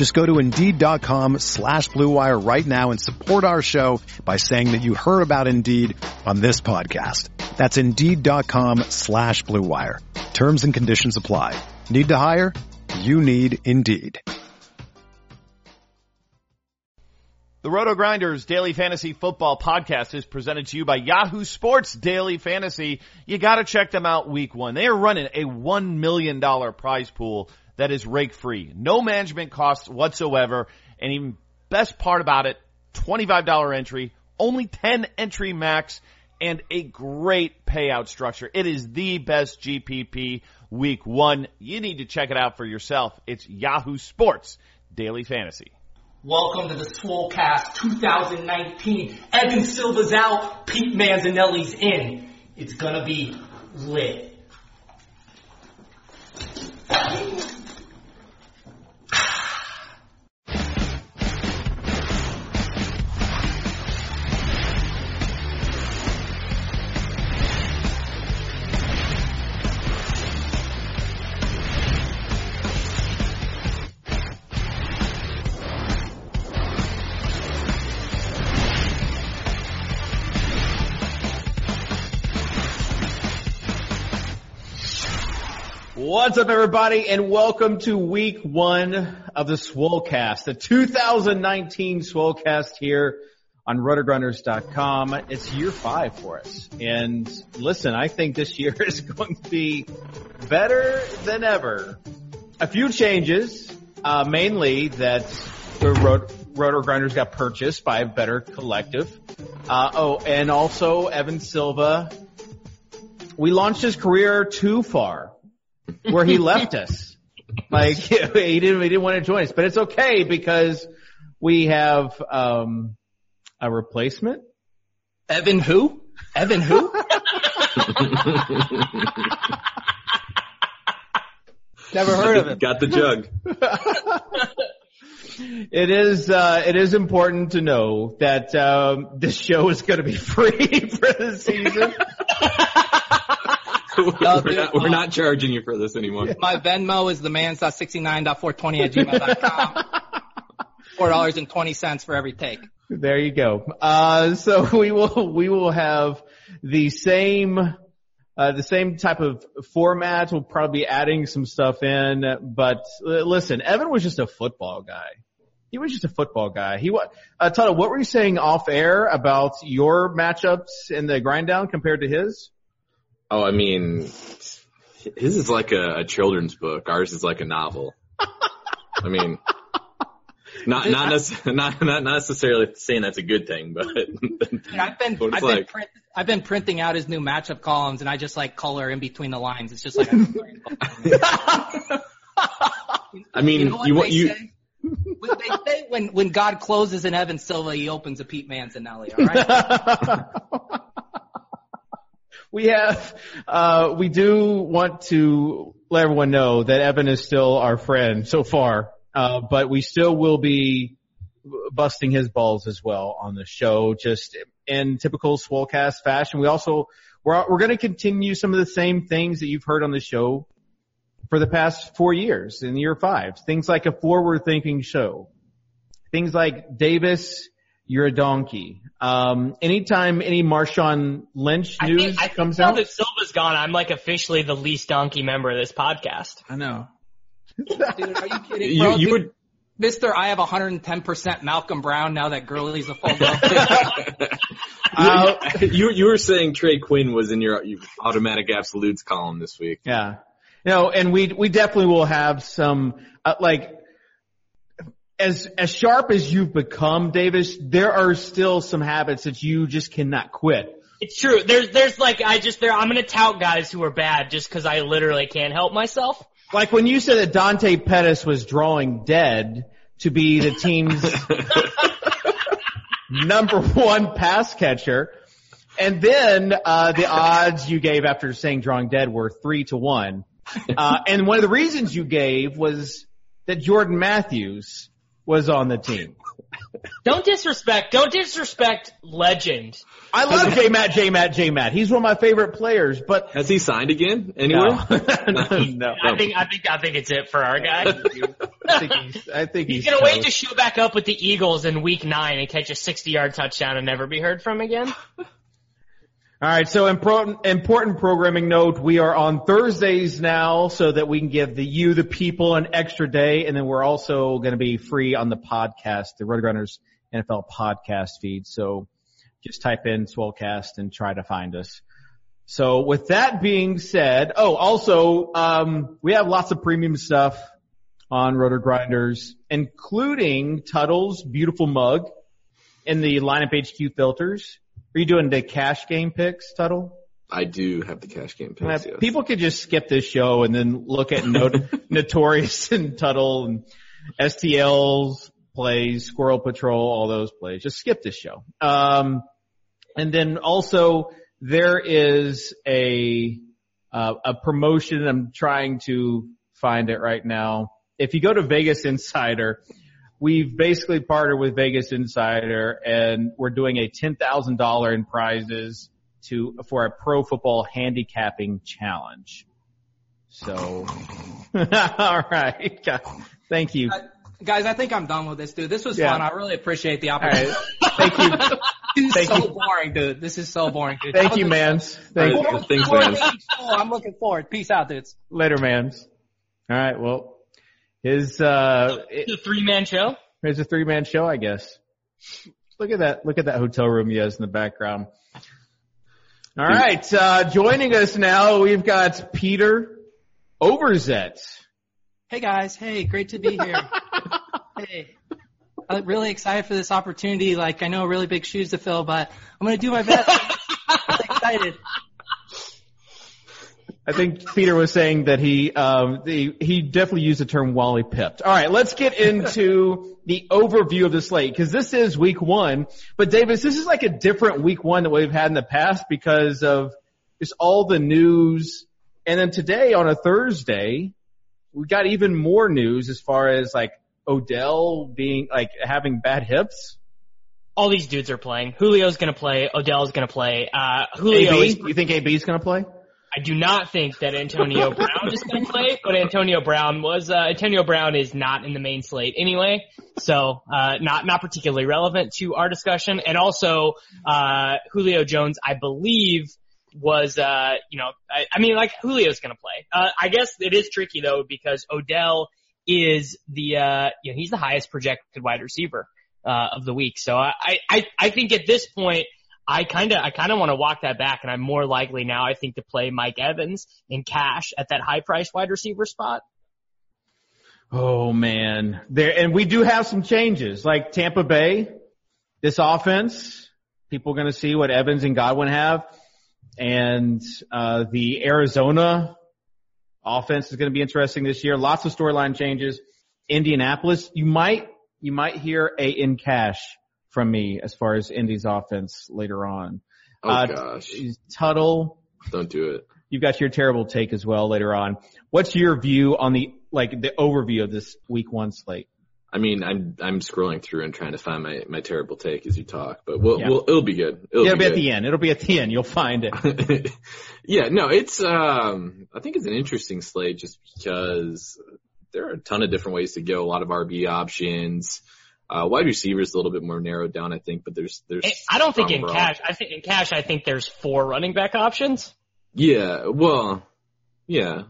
Just go to Indeed.com slash BlueWire right now and support our show by saying that you heard about Indeed on this podcast. That's Indeed.com slash BlueWire. Terms and conditions apply. Need to hire? You need Indeed. The Roto Grinders Daily Fantasy Football Podcast is presented to you by Yahoo Sports Daily Fantasy. You gotta check them out week one. They are running a $1 million prize pool that is rake free. No management costs whatsoever. And even best part about it, $25 entry, only 10 entry max, and a great payout structure. It is the best GPP week one. You need to check it out for yourself. It's Yahoo Sports Daily Fantasy. Welcome to the Swolecast 2019. Evan Silva's out, Pete Manzanelli's in. It's gonna be lit. What's up everybody and welcome to week one of the Swolecast, the 2019 Swolecast here on rotogrinders.com. It's year five for us. And listen, I think this year is going to be better than ever. A few changes, uh, mainly that the Rot- Roto Grinders got purchased by a better collective. Uh, oh, and also Evan Silva. We launched his career too far where he left us. Like he didn't, he didn't want to join us, but it's okay because we have, um, a replacement. Evan who? Evan who? Never heard of him. Got the jug. It is, uh, it is important to know that, um, this show is going to be free for the season. We're, not, we're not charging you for this anymore. My Venmo is the mans.69.420 at gmail.com. Four dollars and twenty cents for every take. There you go. Uh, so we will, we will have the same, uh, the same type of format. We'll probably be adding some stuff in, but uh, listen, Evan was just a football guy. He was just a football guy. He was, uh, Toto, what were you saying off air about your matchups in the grind down compared to his? Oh, I mean, his is like a, a children's book. Ours is like a novel. I mean, not not, nece- not not necessarily saying that's a good thing, but Yeah, I've been I've been print, I've been printing out his new matchup columns, and I just like color in between the lines. It's just like I mean, you know what they you. say? When they say when when God closes an Evan Silva, he opens a Pete Manzanelli. All right. We have, uh, we do want to let everyone know that Evan is still our friend so far, uh, but we still will be busting his balls as well on the show, just in typical Swolecast fashion. We also, we're, we're going to continue some of the same things that you've heard on the show for the past four years in year five. Things like a forward thinking show. Things like Davis, you're a donkey. Um, anytime any Marshawn Lynch I news think, I comes think now out, that Silva's gone, I'm like officially the least donkey member of this podcast. I know. Dude, are you kidding? You, bro? you Dude, would Mister, I have 110% Malcolm Brown now that Gurley's a full. Uh, you you were saying Trey Quinn was in your, your automatic absolutes column this week. Yeah. No, and we we definitely will have some uh, like as as sharp as you've become, Davis. There are still some habits that you just cannot quit. It's true. There's, there's like, I just, there, I'm gonna tout guys who are bad just cause I literally can't help myself. Like when you said that Dante Pettis was drawing dead to be the team's number one pass catcher. And then uh, the odds you gave after saying drawing dead were three to one. Uh, and one of the reasons you gave was that Jordan Matthews was on the team. Don't disrespect, don't disrespect legend. I love J Matt, J Matt, J Matt. He's one of my favorite players, but Has he signed again anywhere? no, no. I think, I think, I think it's it for our guy. I think he's, I think he's, He's gonna wait to show back up with the Eagles in week nine and catch a 60 yard touchdown and never be heard from again. All right, so important important programming note: we are on Thursdays now, so that we can give the you, the people, an extra day, and then we're also going to be free on the podcast, the Roto Grinders NFL podcast feed. So just type in Swolecast and try to find us. So with that being said, oh, also um, we have lots of premium stuff on Roto Grinders, including Tuttle's beautiful mug and the lineup HQ filters. Are you doing the cash game picks, Tuttle? I do have the cash game picks. yes. People could just skip this show and then look at Not- Notorious and Tuttle and STL's plays, Squirrel Patrol, all those plays. Just skip this show. Um, and then also there is a uh, a promotion. I'm trying to find it right now. If you go to Vegas Insider, we've basically partnered with Vegas Insider and we're doing a $10,000 in prizes to, for a pro football handicapping challenge. So, all right. Thank you. Guys, I think I'm done with this, dude. This was Yeah. fun. I really appreciate the All right. opportunity. Thank you. This is Thank so you. boring, dude. This is so boring, dude. Thank you, good- mans. Thank you. right, Thanks, Four man. weeks, so I'm looking forward. Peace out, dudes. Later, mans. All right. Well, his, uh, it- The three man show. It's a three man show, I guess. Look at that. Look at that hotel room he has in the background. All right. Uh, joining us now, we've got Peter Overzet. Hey guys, hey, great to be here. hey. I'm really excited for this opportunity. Like I know really big shoes to fill, but I'm gonna do my best. I'm excited. I think Peter was saying that he, um, the, he definitely used the term Wally pipped. All right. Let's get into the overview of the slate because this is week one. But Davis, this is like a different week one that we've had in the past because of just all the news. And then today on a Thursday, we got even more news as far as like Odell being like having bad hips. All these dudes are playing. Julio's gonna play. Odell's gonna play. Uh, Julio is you think AB is going to play? I do not think that Antonio Brown is going to play, but Antonio Brown was, uh, Antonio Brown is not in the main slate anyway, so, uh, not, not particularly relevant to our discussion. And also, uh, Julio Jones, I believe, was, uh, you know, I, I mean, like, Julio's going to play. Uh, I guess it is tricky though, because Odell is the, uh, you know, he's the highest projected wide receiver, uh, of the week. So I, I, I think at this point, I kind of, I kind of want to walk that back, and I'm more likely now, I think, to play Mike Evans in cash at that high price wide receiver spot. Oh man, there and we do have some changes. Like Tampa Bay, this offense, people are going to see what Evans and Godwin have, and uh, the Arizona offense is going to be interesting this year. Lots of storyline changes. Indianapolis, you might you might hear a in cash from me as far as Indy's offense later on. Oh Uh, gosh, Tuttle, don't do it. You've got your terrible take as well later on. What's your view on the like the overview of this week one slate? I mean, I'm I'm scrolling through and trying to find my, my terrible take as you talk, but we'll, Yeah. we'll it'll be good. It'll, It'll be at good. the end. It'll be at the end. You'll find it. yeah, no, it's um I think it's an interesting slate just because there are a ton of different ways to go, a lot of RB options. Uh wide receivers a little bit more narrowed down, I think, but there's there's I don't think in cash. I think in cash, I think there's four running back options. Yeah, well, yeah.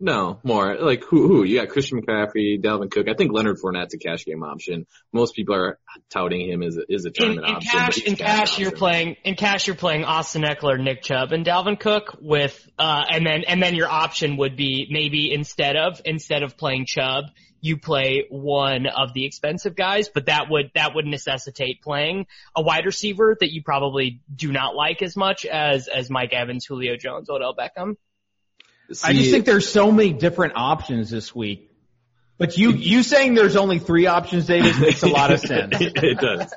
No, more like who? Who? You got Christian McCaffrey, Dalvin Cook. I think Leonard Fournette's a cash game option. Most people are touting him as a, as a In, tournament in option. cash, in cash, you're playing in cash. You're playing Austin Ekeler, Nick Chubb, and Dalvin Cook with, uh, and then and then your option would be maybe instead of instead of playing Chubb, you play one of the expensive guys, but that would that would necessitate playing a wide receiver that you probably do not like as much as as Mike Evans, Julio Jones, Odell Beckham. I just think there's so many different options this week. But you, you saying there's only three options, Davis, makes a lot of sense. it does.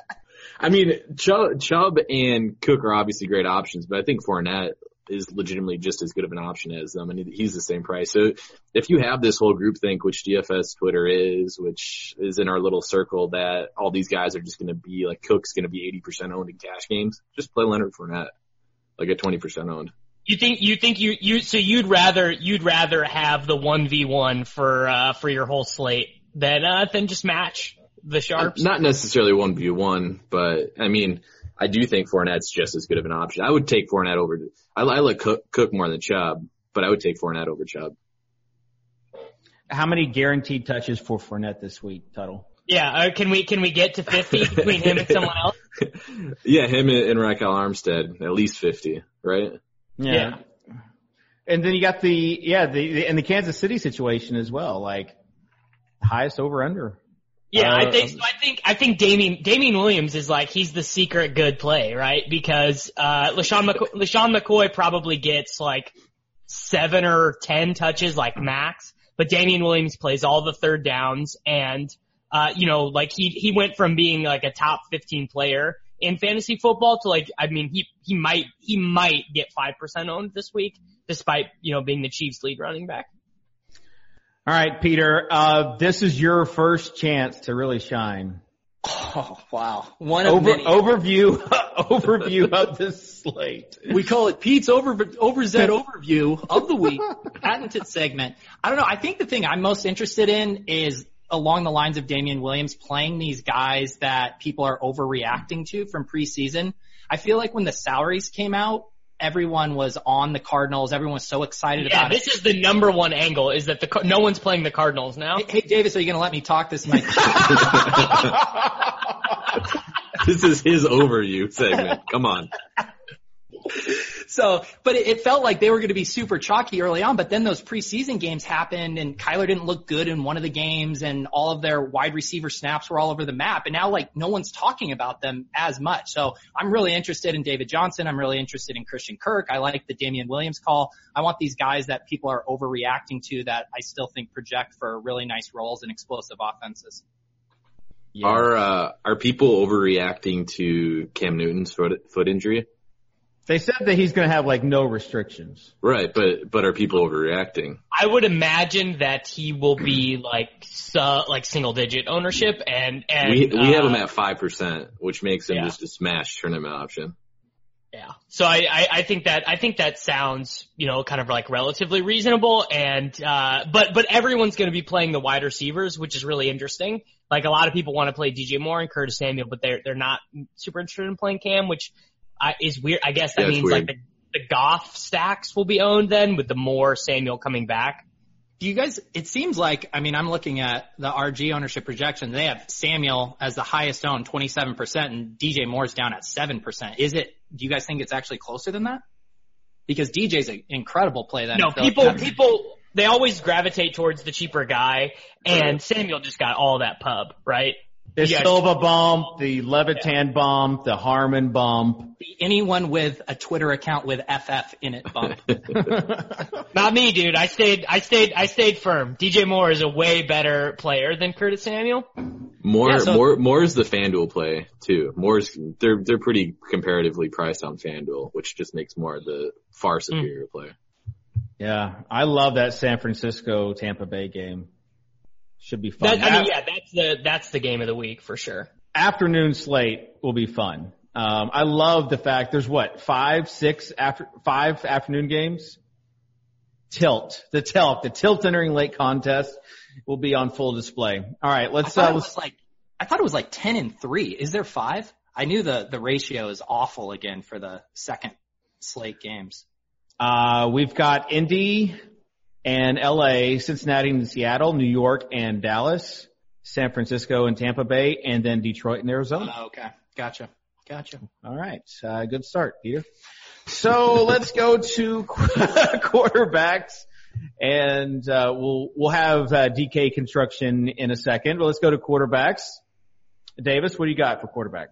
I mean, Chubb, Chubb and Cook are obviously great options, but I think Fournette is legitimately just as good of an option as them, and he's the same price. So if you have this whole group think, which DFS Twitter is, which is in our little circle, that all these guys are just going to be like Cook's going to be 80% owned in cash games, just play Leonard Fournette, like at 20% owned. You think you think you you so you'd rather you'd rather have the one v one for uh for your whole slate than uh than just match the sharps. Not necessarily one v one, but I mean, I do think Fournette's just as good of an option. I would take Fournette over. I, I like Cook, Cook more than Chubb, but I would take Fournette over Chubb. How many guaranteed touches for Fournette this week, Tuttle? Yeah, uh, can we can we get to fifty between him and someone else? Yeah, him and, and Ryquell Armstead, at least fifty, right? Yeah. And then you got the, yeah, the, the, and the Kansas City situation as well, like highest over under. Yeah, I Uh, think so I think I think Damien Damien Williams is like he's the secret good play, right? Because uh LeSean McCoy, LeSean McCoy probably gets like seven or ten touches like max, but Damien Williams plays all the third downs and uh you know like he he went from being like a top 15 player in fantasy football to like I mean he he might he might get 5% owned this week despite you know being the Chiefs lead running back. All right, Peter, uh, this is your first chance to really shine. Oh wow, one of Over, many. overview, overview of this slate. We call it Pete's over over Z overview of the week, patented segment. I don't know. I think the thing I'm most interested in is along the lines of Damien Williams playing these guys that people are overreacting to from preseason. I feel like when the salaries came out, everyone was on the Cardinals. Everyone was so excited about. Yeah, about this is the number one angle is that the Car- no one's playing the Cardinals now. Hey, Davis, are you going to let me talk this night? this is his overview segment. Come on. So, but it, it felt like they were going to be super chalky early on, but then those preseason games happened and Kyler didn't look good in one of the games and all of their wide receiver snaps were all over the map. And now like no one's talking about them as much. So I'm really interested in David Johnson. I'm really interested in Christian Kirk. I like the Damien Williams call. I want these guys that people are overreacting to that I still think project for really nice roles and explosive offenses. Are uh, are people overreacting to Cam Newton's foot foot injury? They said that he's going to have like no restrictions. Right, but but are people overreacting? I would imagine that he will be like su- like single digit ownership and and We we have uh, him at five percent, which makes him yeah. just a smash tournament option. Yeah. So I, I, I think that I think that sounds, you know, kind of like relatively reasonable and uh but but everyone's gonna be playing the wide receivers, which is really interesting. Like a lot of people want to play DJ Moore and Curtis Samuel, but they're they're not super interested in playing Cam, which is weird. I guess that Yeah, it's means like the the Goff stacks will be owned then with the Moore Samuel coming back. Do you guys, it seems like, I mean, I'm looking at the RG ownership projection. They have Samuel as the highest owned, 27%, and DJ Moore's down at 7%. Is it, do you guys think it's actually closer than that? Because DJ's an incredible play then. No, I feel like people people they always gravitate towards the cheaper guy, and Samuel just got all that pub, right? The Yeah. Silva bump, the Levitan bump, the Harmon bump. anyone with a Twitter account with FF in it bump. Not me, dude. I stayed, I stayed, I stayed firm. DJ Moore is a way better player than Curtis Samuel. More Yeah, so- more more is the FanDuel play too. Moore's they're they're pretty comparatively priced on FanDuel, which just makes more the far hmm. superior player. Yeah, I love that San Francisco Tampa Bay game. Should be fun. That, I mean, yeah, that's the that's the game of the week for sure. Afternoon slate will be fun. Um, I love the fact there's what five, six after five afternoon games. Tilt the tilt the tilt entering late contest will be on full display. All right, let's thought uh, it let's was like, I thought it was like 10 and 3. Is there five? I knew the, the ratio is awful again for the second slate games. Uh, we've got Indy, and LA, Cincinnati and Seattle, New York and Dallas, San Francisco and Tampa Bay, and then Detroit and Arizona. Oh, okay. Gotcha. Gotcha. All right. Uh, good start, Peter. So let's go to quarterbacks and, uh, we'll, we'll have, uh, DK construction in a second, but let's go to quarterbacks. Davis, what do you got for quarterback?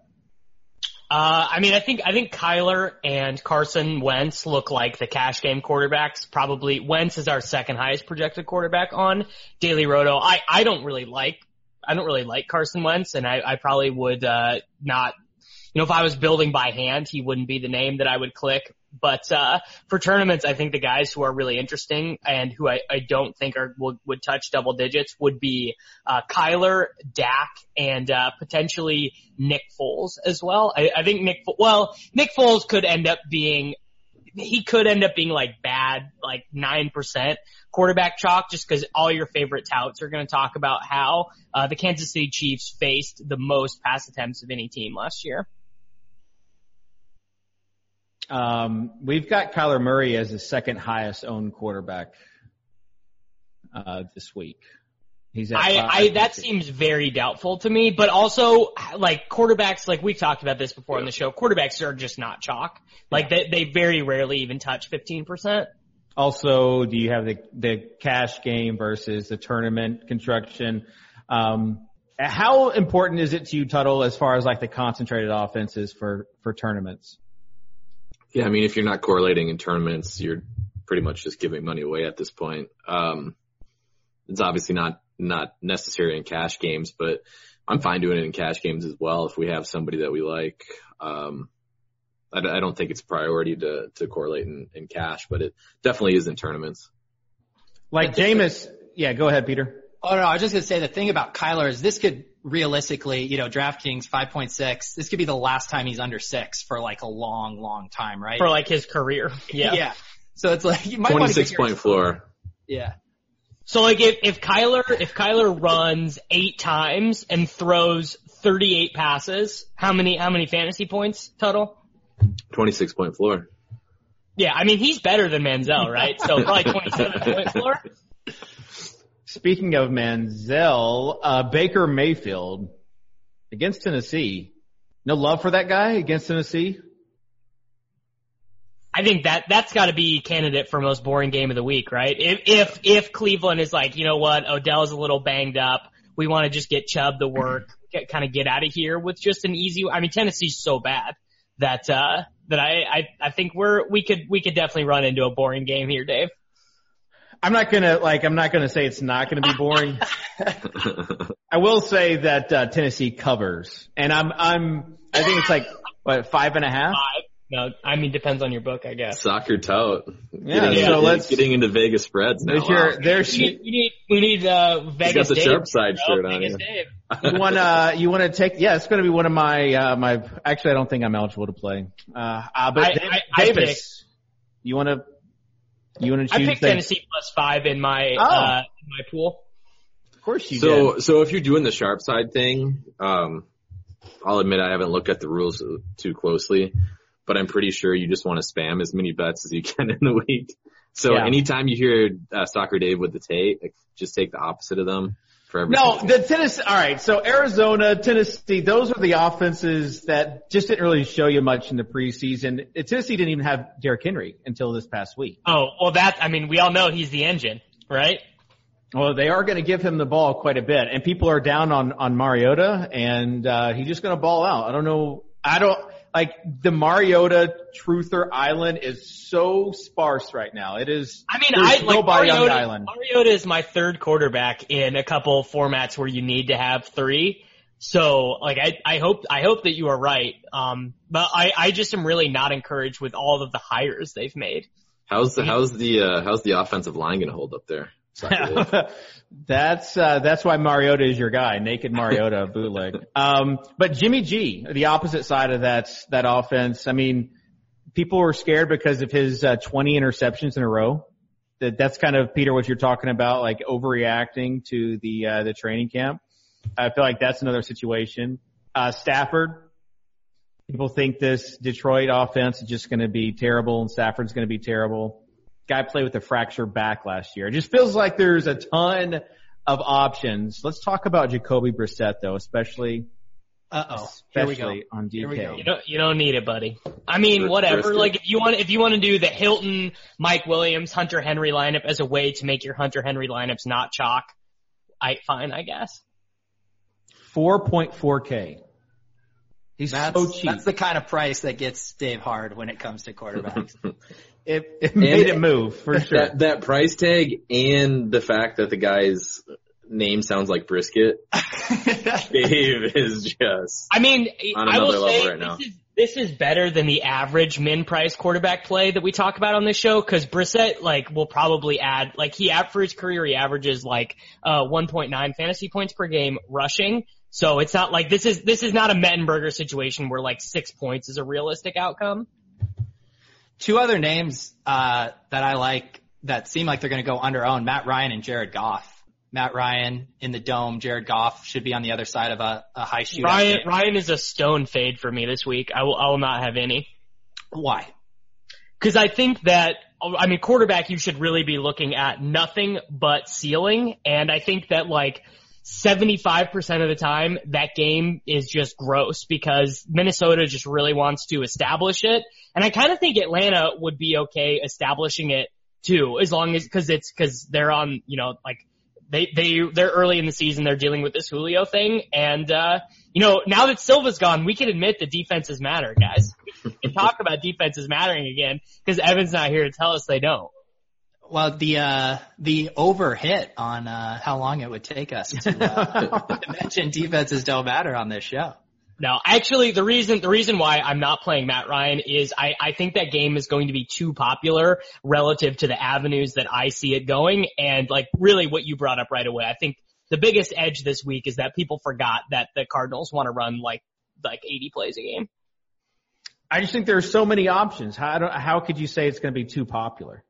Uh, I mean, I think I think Kyler and Carson Wentz look like the cash game quarterbacks. Probably Wentz is our second highest projected quarterback on Daily Roto. I I don't really like I don't really like Carson Wentz, and I I probably would uh not you know, if I was building by hand, he wouldn't be the name that I would click. But uh, for tournaments, I think the guys who are really interesting and who I, I don't think are would, would touch double digits would be uh, Kyler, Dak, and uh, potentially Nick Foles as well. I, I think Nick, well, Nick Foles could end up being he could end up being like bad, like 9% quarterback chalk just because all your favorite touts are going to talk about how uh, the Kansas City Chiefs faced the most pass attempts of any team last year. Um, we've got Kyler Murray as the second highest owned quarterback uh, this week. He's at I, I that seems very doubtful to me, but also like quarterbacks, like we talked about this before on the show, quarterbacks are just not chalk. Like they they very rarely even touch fifteen percent. Also, do you have the the cash game versus the tournament construction? Um, how important is it to you, Tuttle, as far as like the concentrated offenses for for tournaments? Yeah, I mean, if you're not correlating in tournaments, you're pretty much just giving money away at this point. Um, it's obviously not not necessary in cash games, but I'm fine doing it in cash games as well if we have somebody that we like. Um, I, I don't think it's a priority to to correlate in, in cash, but it definitely is in tournaments. Like Jameis, yeah, go ahead, Peter. Oh no, I was just gonna say the thing about Kyler is this could realistically, you know, DraftKings 5.6, this could be the last time he's under six for like a long, long time, right? for like his career. Yeah. yeah. So it's like you might want to point floor. Yeah. So like if, if Kyler, if Kyler runs eight times and throws 38 passes, how many, how many fantasy points total? Twenty six point floor. Yeah, I mean, he's better than Manziel, right? So probably 27 point floor. Speaking of Manziel, uh, Baker Mayfield against Tennessee. No love for that guy against Tennessee. I think that that's got to be candidate for most boring game of the week, right? If if if Cleveland is like, you know what, Odell's a little banged up, we want to just get Chubb to work, get, kind of get out of here with just an easy. I mean, Tennessee's so bad that uh that I I I think we're we could we could definitely run into a boring game here, Dave. I'm not gonna like. I'm not gonna say it's not gonna be boring. I will say that uh, Tennessee covers, and I'm I'm. I think it's like what five and a half. Five. No, I mean depends on your book, I guess. Soccer tout. Yeah, Getting, so into, let's- getting into Vegas spreads now. There's your Wow. there's We need, we need, we need uh, Vegas the Dave. sharp side shirt on, Vegas yeah. Dave. you want to you want to take yeah it's going to be one of my uh my actually I don't think I'm eligible to play uh, uh but I- Dav- I- I Davis you want to you want to I picked the- Tennessee plus five in my Oh. uh in my pool. of course you do. so did so if you're doing the sharp side thing, um, I'll admit I haven't looked at the rules too closely, but I'm pretty sure you just want to spam as many bets as you can in the week. So Yeah. anytime you hear uh, Soccer Dave with the Tate, like, just take the opposite of them for every. no the Tennessee all right so Arizona Tennessee those are the offenses that just didn't really show you much in the preseason Tennessee didn't even have Derrick Henry until this past week Oh, well that, I mean, we all know he's the engine, right? Well, they are going to give him the ball quite a bit, and people are down on on Mariota, and uh, he's just going to ball out. I don't know. I don't like the Mariota Truther Island is so sparse right now. It is. I mean, I like nobody on the Mariota, island. Mariota is my third quarterback in a couple formats where you need to have three. So like I, I hope I hope that you are right. Um but I, I just am really not encouraged with all of the hires they've made. how's the how's the uh, how's the offensive line going to hold up there? That's uh, that's why Mariota is your guy, naked Mariota bootleg. Um, but Jimmy G, the opposite side of that that offense. I mean, people were scared because of his uh, 20 interceptions in a row. That that's kind of Peter what you're talking about, like overreacting to the uh, the training camp. I feel like that's another situation. Uh, Stafford. People think this Detroit offense is just going to be terrible and Stafford's going to be terrible. Guy played with a fractured back last year. It just feels like there's a ton of options. Let's talk about Jacoby Brissett though, especially Uh oh. Here we go. especially on Here we go. DK. You don't, you don't need it, buddy. I mean, Bris- whatever. brisket. Like, if you want, if you want to do the Hilton, Mike Williams, Hunter Henry lineup as a way to make your Hunter Henry lineups not chalk, I fine, I guess. 4.4k. He's That's, so cheap. that's the kind of price that gets Dave Hard when it comes to quarterbacks. it, it made And- it move for sure. That that price tag and the fact that the guy's name sounds like brisket, Dave is just I mean, On I will another level say right now. this is this is better than the average min price quarterback play that we talk about on this show because Brissett like will probably add like he av- for his career he averages like uh 1.9 fantasy points per game rushing. So it's not like this is this is not a Mettenberger situation where like six points is a realistic outcome. Two other names uh, that I like that seem like they're going to go under own: Matt Ryan and Jared Goff. Matt Ryan in the dome. Jared Goff should be on the other side of a, a high shootout. Ryan game. Ryan is a stone fade for me this week. I will I will not have any. Why? Because I think that, I mean, quarterback, you should really be looking at nothing but ceiling. And I think that like 75% of the time, that game is just gross because Minnesota just really wants to establish it. And I kind of think Atlanta would be okay establishing it too, as long as, cause it's, cause they're on, you know, like, they, they, they're early in the season, they're dealing with this Julio thing. And, uh, you know, now that Silva's gone, we can admit that defenses matter, guys. We can talk about defenses mattering again because Evan's not here to tell us they don't. Well, the uh, the over hit on uh, how long it would take us to, uh, to mention defenses don't matter on this show. No, actually, the reason the reason why I'm not playing Matt Ryan is I I think that game is going to be too popular relative to the avenues that I see it going, and like really what you brought up right away. I think the biggest edge this week is that people forgot that the Cardinals want to run like like 80 plays a game. I just think there are so many options. How how could you say it's going to be too popular?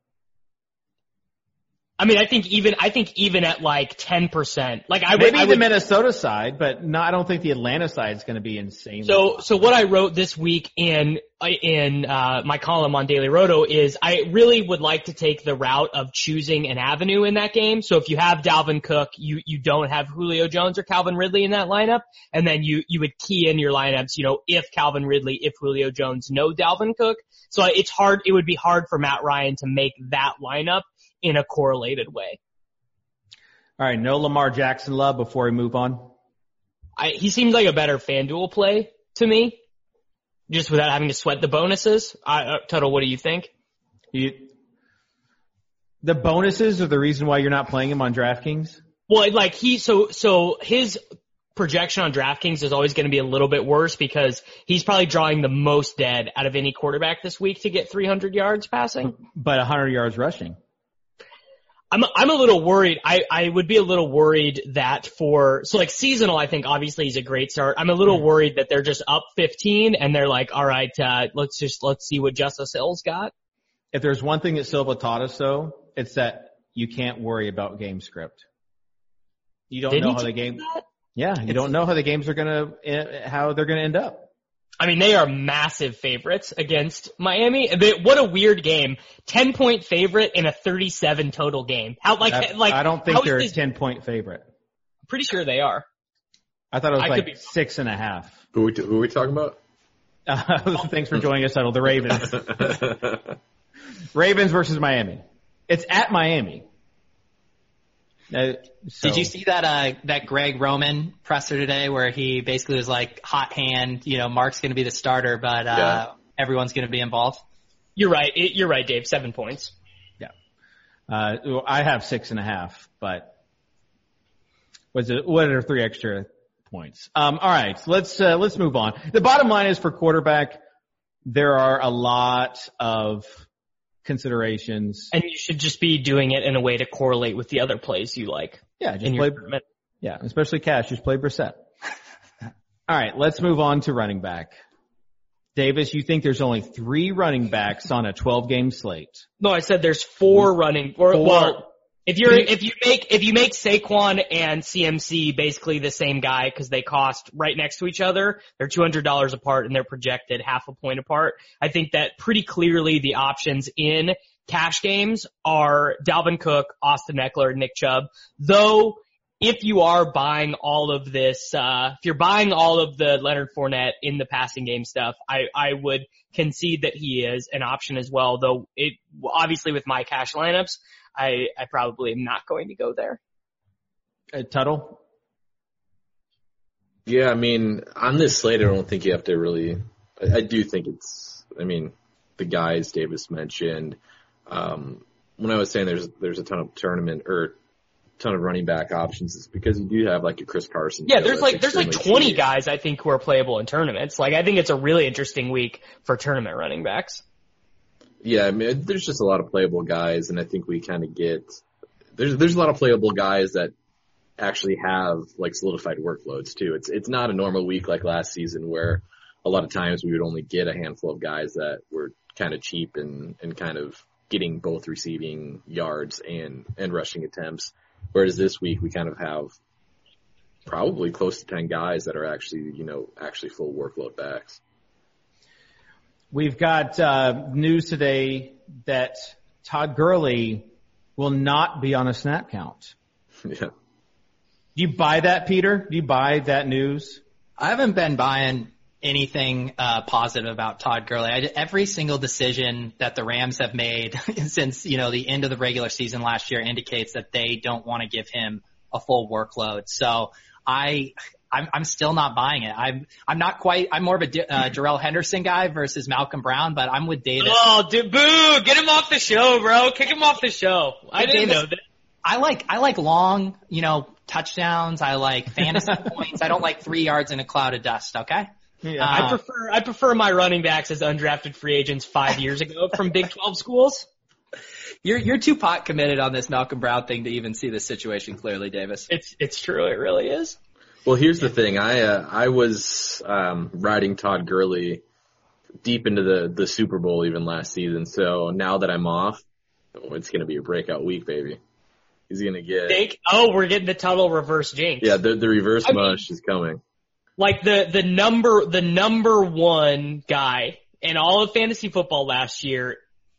I mean, I think even I think even at like 10%, like I would Maybe I the would Minnesota side, but no, I don't think the Atlanta side is going to be insane. So, so what I wrote this week in in uh, my column on Daily Roto is I really would like to take the route of choosing an avenue in that game. So if you have Dalvin Cook, you you don't have Julio Jones or Calvin Ridley in that lineup, and then you you would key in your lineups. You know, if Calvin Ridley, if Julio Jones, no Dalvin Cook. So it's hard. It would be hard for Matt Ryan to make that lineup in a correlated way. All right, no Lamar Jackson love before we move on. I, he seems like a better FanDuel play to me, just without having to sweat the bonuses. I, uh, Tuttle, what do you think? You, the bonuses are the reason why you're not playing him on DraftKings. Well, like he, so, so his projection on DraftKings is always going to be a little bit worse because he's probably drawing the most dead out of any quarterback this week to get 300 yards passing. but 100 yards rushing. I'm I'm a little worried. I I would be a little worried that for so like seasonal, I think obviously he's a great start. I'm a little worried that they're just up 15 and they're like, all right, uh, let's just let's see what Justice Hill's got. If there's one thing that Silva taught us though, it's that you can't worry about game script. You don't Did know how the game, that? yeah, you don't know how the games are gonna, eh, how they're gonna end up. I mean, they are massive favorites against Miami. They, what a weird game. 10 point favorite in a 37 total game. How like I, like I don't think they're a 10 point favorite. I'm pretty sure they are. I thought it was I like be- six and a half. who we, who are we talking about? Uh, thanks for joining us, Tuttle. The Ravens. Ravens versus Miami. It's at Miami. Uh, so- Did you see that uh that Greg Roman presser today where he basically was like hot hand, you know, Mark's going to be the starter, but uh Yeah. everyone's going to be involved. You're right. It, you're right, Dave. Seven points. Yeah. Uh, well, I have six and a half, but was it, what are three extra points? Um, all right, so let's, uh, let's move on. The bottom line is for quarterback, there are a lot of considerations. And you should just be doing it in a way to correlate with the other plays you like Yeah, just play, your yeah, especially cash, just play Brissett. all right, let's move on to running back. Davis, you think there's only three running backs on a 12 game slate? No, I said there's four running. Or, Four. Well, if you're if you make if you make Saquon and CMC basically the same guy because they cost right next to each other, they're two hundred dollars apart and they're projected half a point apart. I think that pretty clearly the options in cash games are Dalvin Cook, Austin Ekeler, Nick Chubb. Though if you are buying all of this, uh, if you're buying all of the Leonard Fournette in the passing game stuff, I, I would concede that he is an option as well. Though it obviously with my cash lineups, I, I probably am not going to go there. Uh, Tuttle? Yeah, I mean, on this slate, I don't think you have to really. I, I do think it's. I mean, the guys Davis mentioned. Um, when I was saying there's there's a ton of tournament or ton of running back options, it's because you do have like a Chris Carson. Yeah, there's like there's like 20 cheap. guys I think who are playable in tournaments. Like I think it's a really interesting week for tournament running backs. Yeah, I mean, there's just a lot of playable guys, and I think we kind of get there's there's a lot of playable guys that actually have like solidified workloads too. It's it's not a normal week like last season where a lot of times we would only get a handful of guys that were kind of cheap and and kind of getting both receiving yards and and rushing attempts. Whereas this week we kind of have probably close to ten guys that are actually you know actually full workload backs. We've got uh, news today that Todd Gurley will not be on a snap count. yeah. Do you buy that, Peter? Do you buy that news? I haven't been buying anything uh, positive about Todd Gurley. I, every single decision that the Rams have made since you know the end of the regular season last year indicates that they don't want to give him a full workload. So I. I'm, I'm still not buying it. I'm, I'm not quite, I'm more of a D- uh, Darrell Henderson guy versus Malcolm Brown, but I'm with Davis. Oh, dude, boo! Get him off the show, bro. Kick him off the show. I Hey, didn't Davis. know that. I like, I like long, you know, touchdowns. I like fantasy points. I don't like three yards in a cloud of dust. Okay. Yeah. Uh, I prefer I prefer my running backs as undrafted free agents five years ago from Big 12 schools. You're, you're too pot committed on this Malcolm Brown thing to even see the situation clearly, Davis. It's it's true. It really is. Well, here's the thing. I uh, I was um, riding Todd Gurley deep into the the Super Bowl even last season. So now that I'm off, oh, it's going to be a breakout week, baby. He's going to get Think, oh, we're getting the Tuttle reverse jinx. yeah. The the reverse I mean- mush is coming. like the the number the number one guy in all of fantasy football last year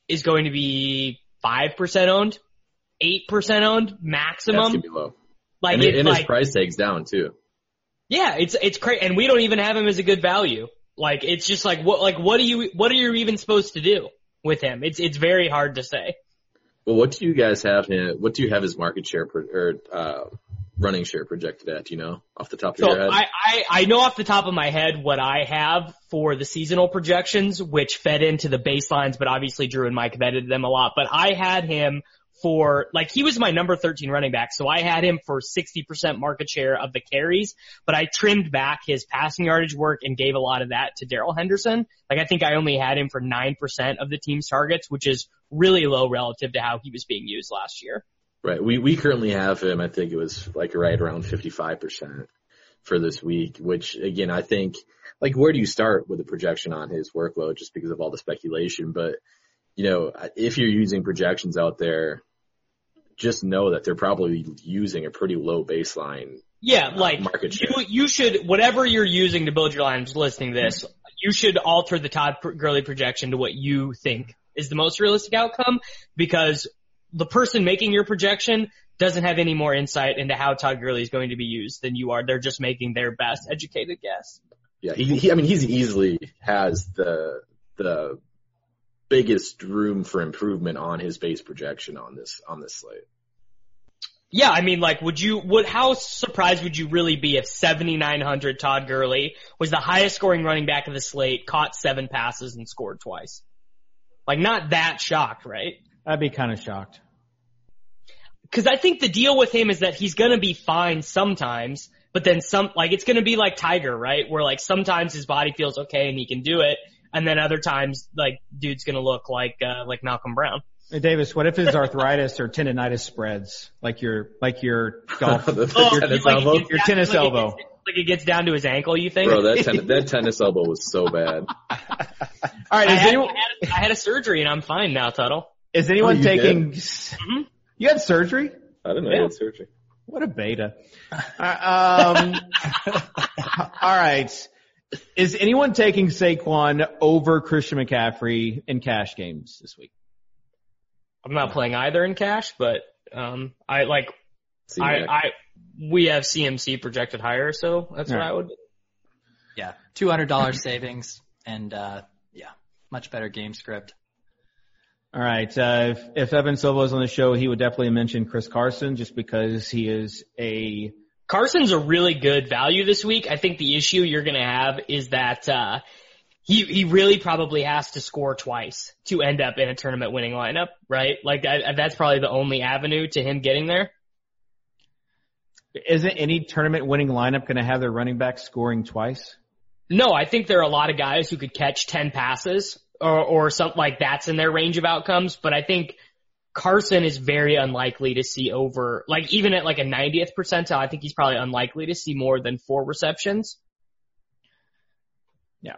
is going to be five percent owned, eight percent owned That's maximum. gonna be low. like and it's and his price tag's down too. Yeah, it's it's crazy, and we don't even have him as a good value. Like it's just like what like what do you what are you even supposed to do with him? It's it's very hard to say. Well, what do you guys have him? What do you have his market share pro, or uh, running share projected at? You know off the top of So your head? I, I, I know off the top of my head what I have for the seasonal projections, which fed into the baselines, but obviously Drew and Mike vetted them a lot. But I had him for, like, he was my number 13 running back, so I had him for 60% market share of the carries, but I trimmed back his passing yardage work and gave a lot of that to Darrell Henderson. Like, I think I only had him for 9% of the team's targets, which is really low relative to how he was being used last year. Right. We we currently have him. I think it was like right around fifty five percent for this week. Which again, I think like where do you start with a projection on his workload? Just because of all the speculation, but you know, if you're using projections out there, just know that they're probably using a pretty low baseline. Yeah, uh, like market you, share. you should whatever you're using to build your line. I'm just listening to this. You should alter the Todd Gurley projection to what you think is the most realistic outcome because the person making your projection doesn't have any more insight into how Todd Gurley is going to be used than you are. They're just making their best educated guess. Yeah, he, he I mean, he's easily has the the biggest room for improvement on his base projection on this on this slate. Yeah, I mean, like, would you, would, how surprised would you really be if 7,900 Todd Gurley was the highest scoring running back of the slate, caught seven passes and scored twice? Like, not that shocked, right? I'd be kind of shocked. Cause I think the deal with him is that he's gonna be fine sometimes, but then some, like, it's gonna be like Tiger, right? Where like sometimes his body feels okay and he can do it, and then other times, like, dude's gonna look like, uh, like Malcolm Brown. Hey, Davis, what if his arthritis or tendonitis spreads like your like your golf? The- the Oh, tennis like, elbow? gets Your tennis like it elbow. gets- Like it gets down to his ankle, you think? Bro, that ten, that tennis elbow was so bad. All right, I is had, anyone I, had, I had a surgery and I'm fine now, Tuttle. is anyone you taking? Mhm. You had surgery? I didn't know. Yeah. Yeah. Surgery. What a beta. Uh, um, all right. Is anyone taking Saquon over Christian McCaffrey in cash games this week? I'm not playing either in cash, but um, I like I, I we have CMC projected higher, so that's what Alright. I would. Yeah, two hundred dollars savings, and uh, yeah, much better game script. All right. Uh, if, if Evan Silva was on the show, he would definitely mention Chris Carson just because he is a Carson's a really good value this week. I think the issue you're going to have is that uh, he he really probably has to score twice to end up in a tournament winning lineup, right? Like I, that's probably the only avenue to him getting there. Isn't any tournament winning lineup going to have their running back scoring twice? No, I think there are a lot of guys who could catch 10 passes or, or something like that's in their range of outcomes, but I think Carson is very unlikely to see over, like even at like a 90th percentile, I think he's probably unlikely to see more than four receptions. Yeah.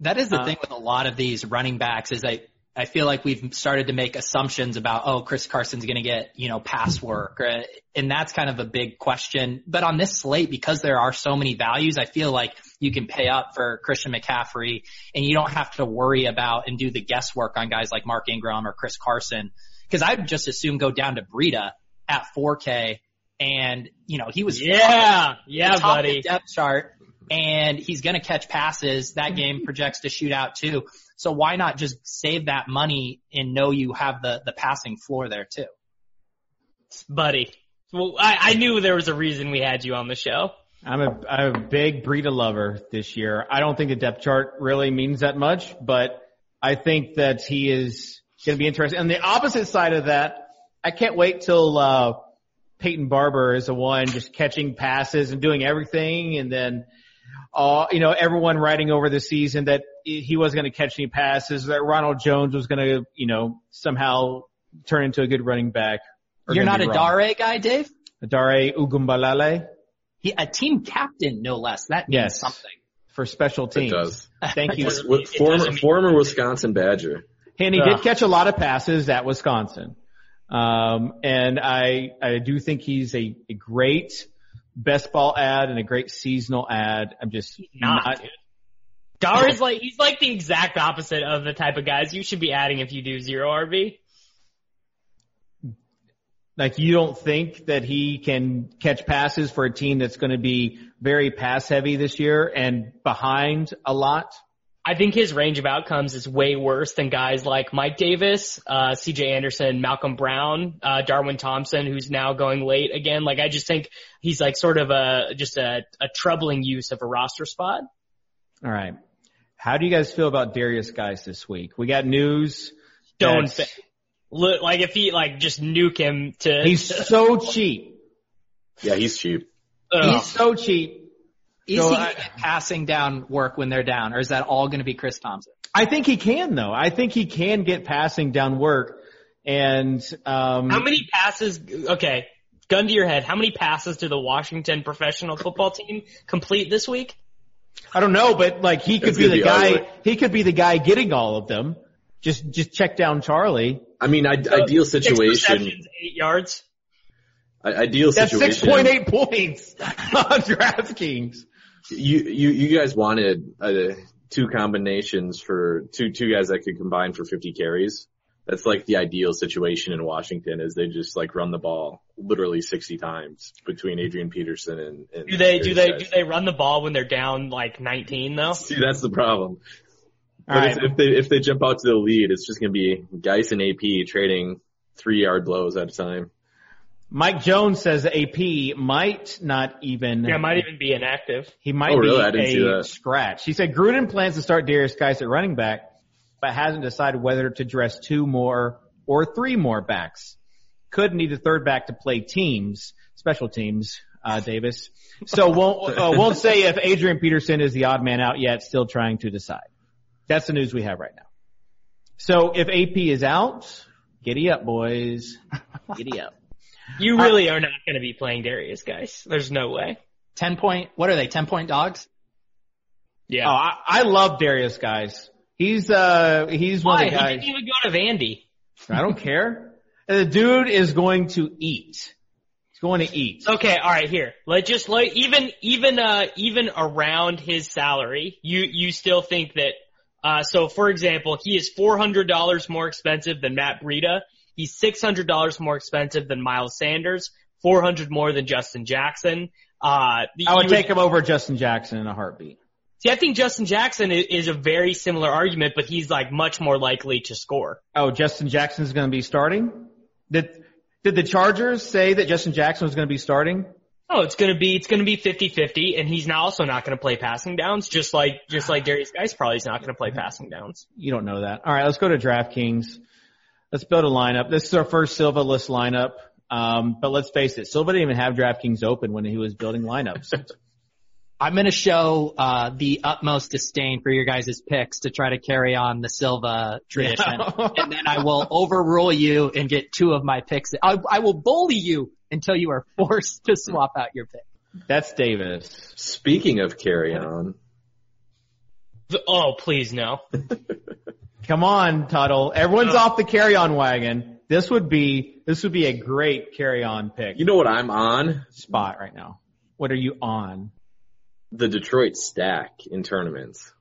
That is the Uh, thing with a lot of these running backs is I I feel like we've started to make assumptions about oh Chris Carson's going to get you know pass work or, and that's kind of a big question. But on this slate because there are so many values, I feel like you can pay up for Christian McCaffrey and you don't have to worry about and do the guesswork on guys like Mark Ingram or Chris Carson because I'd just assume go down to Breida at 4K and you know he was Yeah, yeah, the top buddy. depth chart, and he's going to catch passes. That game projects to shoot out too. So why not just save that money and know you have the the passing floor there too? Buddy. Well, I, I knew there was a reason we had you on the show. I'm a, I'm a big Breida lover this year. I don't think the depth chart really means that much, but I think that he is going to be interesting. On the opposite side of that, I can't wait till, uh, Peyton Barber is the one just catching passes and doing everything and then, uh, you know, everyone writing over the season that he wasn't going to catch any passes, that Ronald Jones was going to, you know, somehow turn into a good running back. You're not a be wrong. Dare guy, Dave. A Dare Ogunbowale He, a team captain, no less. That means Yes. something. for special teams. It does. Thank you. It Wi- Former, former Wisconsin Badger. And he Ugh. did catch a lot of passes at Wisconsin. Um, and I, I do think he's a, a great best ball ad and a great seasonal ad. I'm just not, not. Dar is like, he's like the exact opposite of the type of guys you should be adding if you do zero RB. like you don't think that he can catch passes for a team that's going to be very pass heavy this year and behind a lot. I think his range of outcomes is way worse than guys like Mike Davis, uh, CJ Anderson, Malcolm Brown, uh, Darwin Thompson, who's now going late again. Like I just think he's like sort of a, just a, a troubling use of a roster spot. All right. How do you guys feel about Derrius Guice this week? We got news. Don't that's- Look, like if he like just nuke him to, He's so cheap. Yeah, he's cheap. Ugh. He's so cheap. Is So he I- going to get passing down work when they're down, or is that all going to be Chris Thompson? I think he can though. I think he can get passing down work. And um How many passes? Okay, gun to your head. How many passes did the Washington professional football team complete this week? I don't know, but like he could It's be the be guy. ugly. He could be the guy getting all of them. Just just check down Charlie. I mean, I, ideal situation. receptions, eight yards. I- Ideal That's situation. six point eight points on DraftKings. You you you guys wanted uh, two combinations for two two guys that could combine for 50 carries. That's like the ideal situation in Washington is they just like run the ball literally 60 times between Adrian Peterson and, and Do they do they Guice. do they run the ball when they're down like 19 though? See, that's the problem. All But right. if, if they if they jump out to the lead, it's just gonna be Guice and AP trading three yard blows at a time. Mike Jones says AP might not even. Yeah, might even be inactive. He might Oh, really? I be didn't see a that. scratch. He said Gruden plans to start Derrius Guice at running back, but hasn't decided whether to dress two more or three more backs. Could need a third back to play teams, special teams, uh, Davis. So won't, uh, won't say if Adrian Peterson is the odd man out yet, still trying to decide. That's the news we have right now. So if AP is out, giddy up boys. Giddy up. You really are not going to be playing Darius, guys. There's no way. Ten point. What are they? Ten point dogs? Yeah. Oh, I, I love Derrius Guice. He's, uh, he's one of the He guys. didn't even go to Vandy. I don't care. The dude is going to eat. He's going to eat. Okay, all right, here. Let just like even even uh even around his salary, you you still think that uh so for example, he is four hundred dollars more expensive than Matt Breida. He's $600 more expensive than Miles Sanders, 400 more than Justin Jackson. Uh, I would take him over Justin Jackson in a heartbeat. See, I think Justin Jackson is, a very similar argument, but he's like much more likely to score. Oh, Justin Jackson is going to be starting? Did, did the Chargers say that Justin Jackson was going to be starting? Oh, it's gonna be it's gonna be 50-50, and he's not also not gonna play passing downs, just like just like Derrius Guice probably is not gonna play passing downs. You don't know that. All right, let's go to DraftKings. Let's build a lineup. This is our first Silva list lineup. Um, but let's face it, Silva didn't even have DraftKings open when he was building lineups. I'm going to show uh, the utmost disdain for your guys' picks to try to carry on the Silva tradition, and then I will overrule you and get two of my picks. I, I will bully you until you are forced to swap out your pick. That's Davis. Speaking of carry on, Oh, please no. Come on, Tuttle. Everyone's off the Kerryon wagon. This would be this would be a great carry-on pick you know what I'm on? spot right now. What are you on? The Detroit stack in tournaments.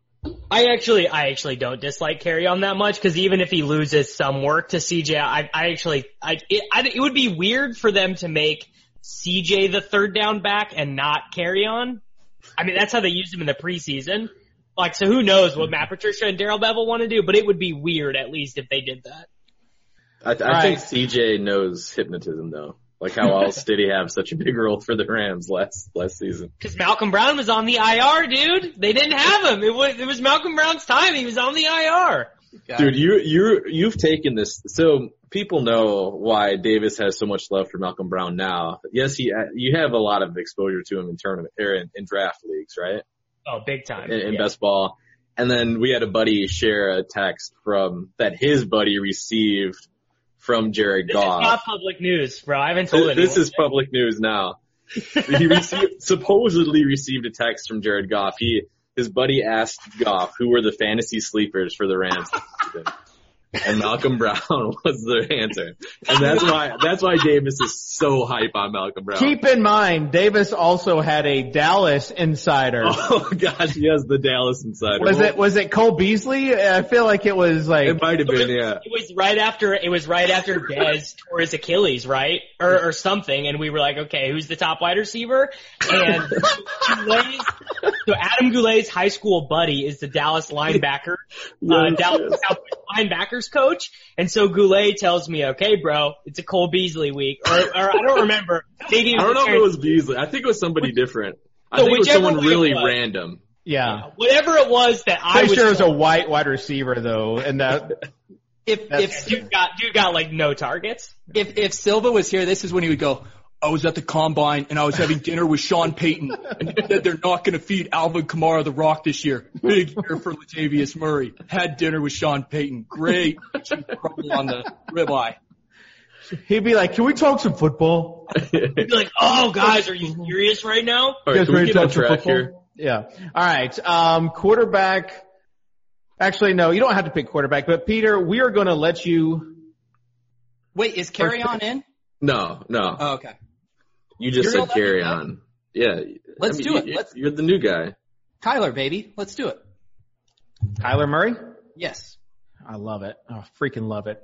I actually, I actually don't dislike Kerryon that much because even if he loses some work to CJ, I, I actually, I it, I, it would be weird for them to make CJ the third down back and not Kerryon. I mean, that's how they used him in the preseason. Like, so who knows what Matt Patricia and Darrell Bevell want to do, but it would be weird at least if they did that. I, th- I think CJ knows hypnotism though. Like how else did he have such a big role for the Rams last last season? Cause Malcolm Brown was on the IR, dude. They didn't have him. It was, it was Malcolm Brown's time. He was on the IR. Dude, you you you've taken this. So people know why Davis has so much love for Malcolm Brown now. Yes, he you have a lot of exposure to him in tournament or in, in draft leagues, right? Oh, big time. In, in Yeah. best ball. And then we had a buddy share a text from that his buddy received from Jared This is Goff. not public news, bro. I haven't told This, anyone. this is public news now. he received, supposedly received a text from Jared Goff. He his buddy asked Goff who were the fantasy sleepers for the Rams. This season. And Malcolm Brown was the answer, and that's why that's why Davis is so hype on Malcolm Brown. Keep in mind, Davis also had a Dallas insider. oh gosh, he has the Dallas insider. Was it was it Cole Beasley? I feel like it was like It might have been, yeah. It was right after it was right after Dez tore his Achilles, right, or or something, and we were like, okay, who's the top wide receiver? And Goulet's, so Adam Goulet's high school buddy is the Dallas linebacker, uh, Dallas. Cowboys linebackers coach, and so Goulet tells me, okay, bro, it's a Cole Beasley week, or, or I don't remember, maybe I don't know if it was Beasley. I think it was somebody different. I So think it was someone really was. random. yeah. whatever it was that I Pretty was. sure it was a white wide receiver though, and that If That's- if dude got dude got like no targets. if if Silva was here, this is when he would go. I was at the combine and I was having dinner with Sean Payton, and he said they're not going to feed Alvin Kamara the rock this year. Big year for Latavius Murray. Had dinner with Sean Payton. Great. Trouble on the ribeye. he'd be like, "Can we talk some football?" He'd be like, "Oh, guys, are you serious right now?" All right, can we get to on track football? here? Yeah. All right. Um, quarterback. Actually, no, you don't have to pick quarterback, but Peter, we are going to let you. Wait, is Kerryon in? No, no. Oh, okay. You just You're said Kerryon. Yeah. Let's do it. you- Let's- You're the new guy. Kyler, baby. Let's do it. Kyler Murray. Yes. I love it. I freaking love it.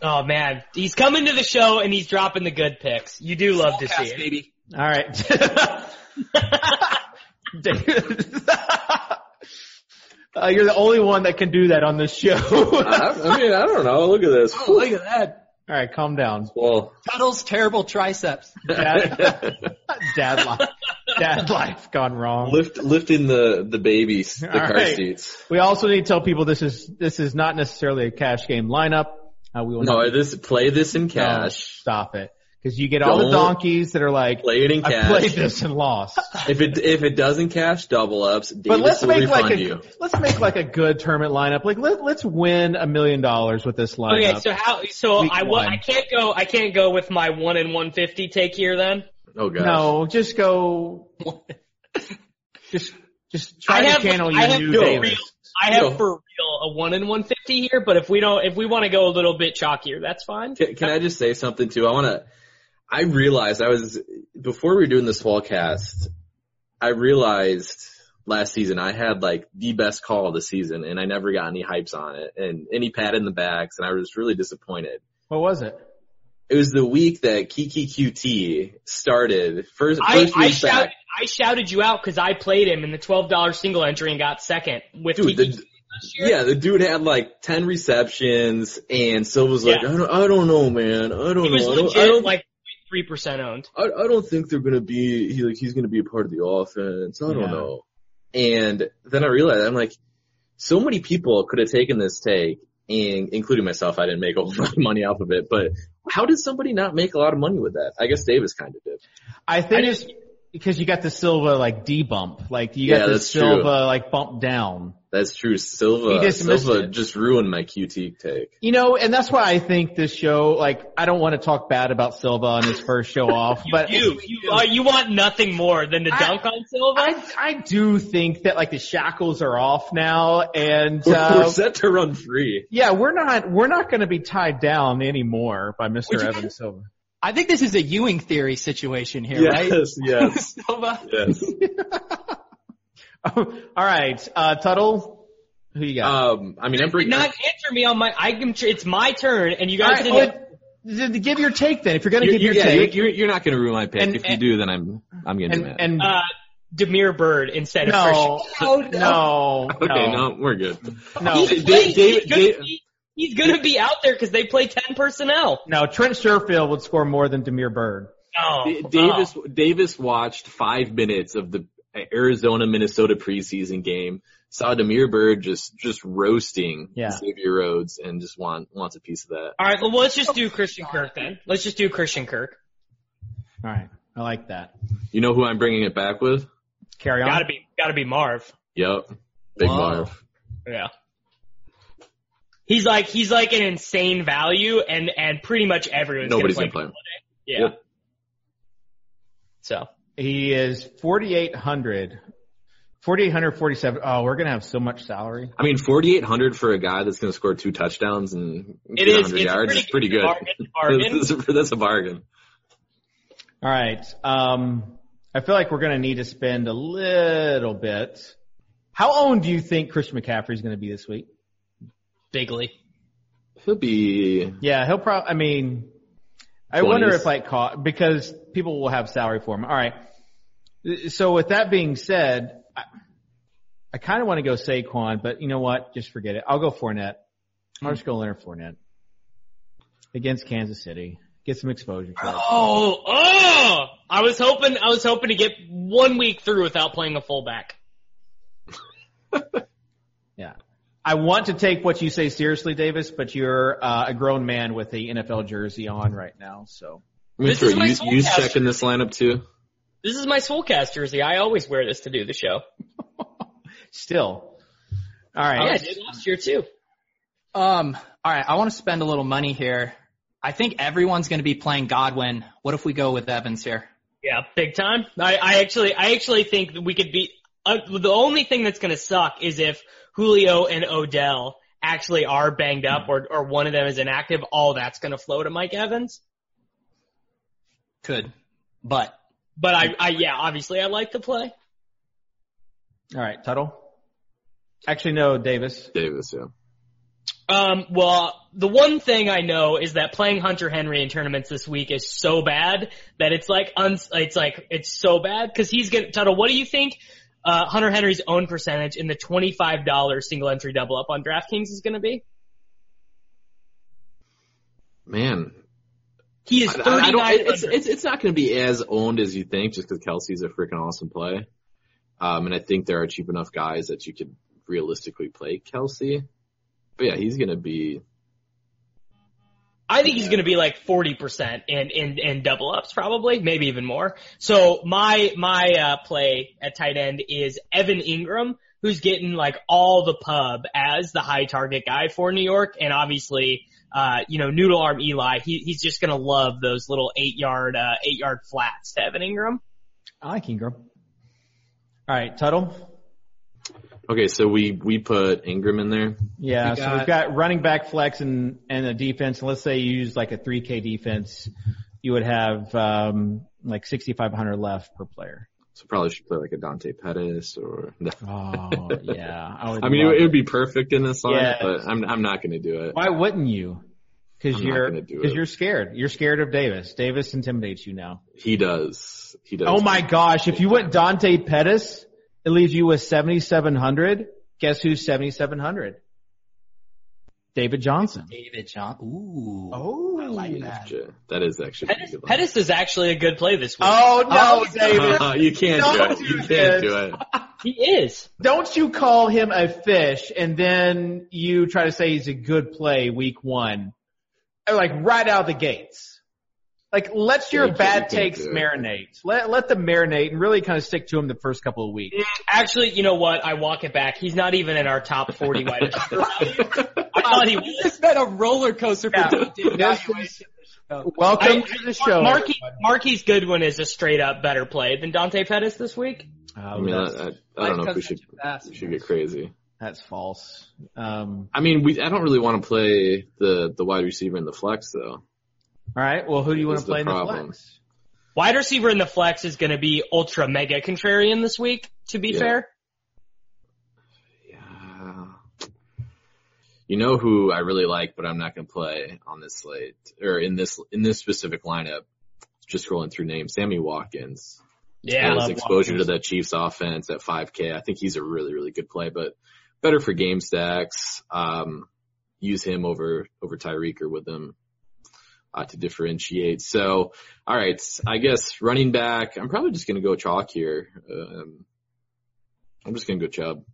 Oh man, he's coming to the show and he's dropping the good picks. You do love to see it. baby. All right. uh, you're the only one that can do that on this show. I, I mean, I don't know. Look at this. Oh, look at that. All right, calm down. Well, Tuttle's terrible triceps. Dad, dad life, dad life gone wrong. lift lifting the the babies, the All car right. seats. We also need to tell people this is this is not necessarily a cash game lineup. Uh, we will No, not this play this in No, cash. stop it, because you get all the Don't donkeys that are like, Play it in I cash. played this and lost. If it if it doesn't cash double ups, Davis But let's will make refund like a you. let's make like a good tournament lineup. Like let let's win a million dollars with this lineup. Okay, so how? So Week I will. one. I can't go. I can't go with my one in one fifty take here. Then Oh gosh. no, just go. just just try I to have- channel I your have new no Davis. real- I have for real a one in one fifty here. But if we don't, if we want to go a little bit chalkier, that's fine. Can, can I just say something too? I want to. I realized I was before we were doing this Swolecast. I realized last season I had like the best call of the season, and I never got any hypes on it, and any pat in the backs, and I was really disappointed. What was it? It was the week that Keke Coutee started. First, I, first I week shouted, back. I shouted you out because I played him in the twelve dollar single entry and got second with Dude, Keke the, yeah, the dude had like 10 receptions and Silva's like, Yeah. I don't, I don't know, man. I don't he was know. I don't, I don't, like three percent owned. I, I don't think they're gonna be he like he's gonna be a part of the offense. I don't Yeah. know. And then I realized I'm like, so many people could have taken this take, and including myself. I didn't make a whole lot of money off of it, but how did somebody not make a lot of money with that? I guess Davis kind of did. I think I it's because you got the Silva like debump, like you Yeah, got the that's true. Silva like bump down. That's true. Silva, just Silva it. just ruined my Coutee take. You know, and that's why I think this show, like, I don't want to talk bad about Silva on his first show off, but You, you, uh, you want nothing more than to I- dunk on Silva? I, I do think that like the shackles are off now, and We're, uh, we're set to run free. yeah, we're not we're not going to be tied down anymore by Mr. Would Evan Silva. I think this is a Ewing theory situation here, right? Yes, yes, Silva. yes. All right, uh, Tuttle, who you got? Um, I mean, I'm. Not answer me on my. I can. It's my turn, and you All guys right, didn't. well, th- give your take then. If you're going to You're, give your you're, yeah, take, you're, you're, you're not going to ruin my pick. And- if you do, then I'm I'm going to and, do that. and Uh, Damiere Byrd instead of no, Christian. no, okay, no, we're good. no, He's, Dave- playing- Dave- he's, gonna be, he's gonna be out there because they play ten personnel. no. Trent Sherfield would score more than Damiere Byrd. Oh, D- Davis Davis watched five minutes of the Arizona Minnesota preseason game. Saw Damiere Byrd just just roasting Yeah. Xavier Rhodes and just want wants a piece of that. All right, well, let's just do Christian Kirk then. Let's just do Christian Kirk. All right, I like that. You know who I'm bringing it back with? Kerryon. Gotta be, gotta be Marv. Yep, Big Whoa. Marv. Yeah. He's like he's like an insane value, and and pretty much everyone's Nobody's gonna gonna play. play him. him. Yeah. Yep. So He is 4,800. 4,847. Oh, we're going to have so much salary. I mean, 4,800 for a guy that's going to score two touchdowns and it get is 100 it's yards pretty is pretty good. Bargain, bargain. that's, a, that's a bargain. All right. Um, I feel like we're going to need to spend a little bit. How owned do you think Christian McCaffrey is going to be this week? Bigly. He'll be Yeah, he'll probably, I mean, I wonder if like caught, because people will have salary for him. All right. So with that being said, I, I kind of want to go Saquon, but you know what? Just forget it. I'll go Fournette. I'll just go Leonard Fournette against Kansas City. Get some exposure. for it. Oh, oh! I was hoping I was hoping to get one week through without playing a fullback. Yeah. I want to take what you say seriously, Davis, but you're uh, a grown man with a NFL jersey on right now, so. I'm going This to is my use, soul use caster. check in this lineup too. This is my Swolecast jersey. I always wear this to do the show. Still. All right. Yeah, I did last year too. Um, all right, I want to spend a little money here. I think everyone's going to be playing Godwin. What if we go with Evans here? Yeah, big time. I, I actually, I actually think that we could be. Uh, the only thing that's going to suck is if Julio and Odell actually are banged up, or or one of them is inactive. All that's going to flow to Mike Evans. Could, but But I, I yeah, obviously I like to play. All right, Tuttle. Actually, no, Davis. Davis, yeah. Um, well, the one thing I know is that playing Hunter Henry in tournaments this week is so bad that it's like uns- it's like it's so bad because he's gonna. Tuttle, what do you think? Uh, Hunter Henry's own percentage in the twenty-five dollars single entry double up on DraftKings is going to be. Man, He is I, I thirty don't, nine it's, it's, it's not going to be as owned as you think just because Kelce's a freaking awesome play. Um, and I think there are cheap enough guys that you could realistically play Kelce. But yeah, he's going to be, I think he's going to be like 40% in, in, in double ups probably, maybe even more. So my, my, uh, play at tight end is Evan Engram, who's getting like all the pub as the high target guy for New York. And obviously, uh, you know, noodle arm Eli, he, he's just going to love those little eight yard, uh, eight yard flats to Evan Engram. I like Engram. All right, Tuttle. Okay, so we, we put Engram in there. Yeah, We so got- we've got running back flex and, and a defense. And let's say you use like a 3K defense, you would have, um, like 6,500 left per player. So probably should play like a Dante Pettis or, Oh, yeah. I, would I mean, it, would- it would be perfect in this line, Yes. but I'm, I'm not going to do it. Why wouldn't you? Because you're because you're scared. You're scared of Davis. Davis intimidates you now. He does. He does. Oh my gosh! If you went Dante Pettis, it leaves you with 7,700. Guess who's 7,700? David Johnson. David John. Ooh. Oh, I like that. That is actually a Pettis, good. Pettis is actually a good play this week. Oh no, Oh, David! Uh-huh. you can't do Don't it. You do can't do it. He is. Don't you call him a fish and then you try to say he's a good play week one, like right out of the gates. Like let your you can't- bad you takes marinate. Let let them marinate and really kind of stick to him the first couple of weeks. Actually, you know what? I walk it back. He's not even in our top 40 wide receiver. I thought he was. This has been a roller coaster for Yeah. David This evaluation. Welcome I- to the show. Marquis, Marquise Goodwin is a straight up better play than Dante Pettis this week. Oh, I mean, I, I, I don't know if we should comes at you fast. we should get crazy. that's false. Um, I mean, we I don't really want to play the the wide receiver in the flex though. All right. Well, who do you want to play in the flex? Wide receiver in the flex is going to be ultra mega contrarian this week. To be Yeah. fair, Yeah. You know who I really like, but I'm not going to play on this slate or in this in this specific lineup. Just scrolling through names, Sammy Watkins. yeah. his love exposure Watkins. to the Chiefs offense at 5K. I think he's a really, really good play, but better for game stacks. Um, use him over, over Tyreek or with him, uh, to differentiate. So, all right. I guess running back, I'm probably just going to go chalk here. Um, I'm just going to go Chubb.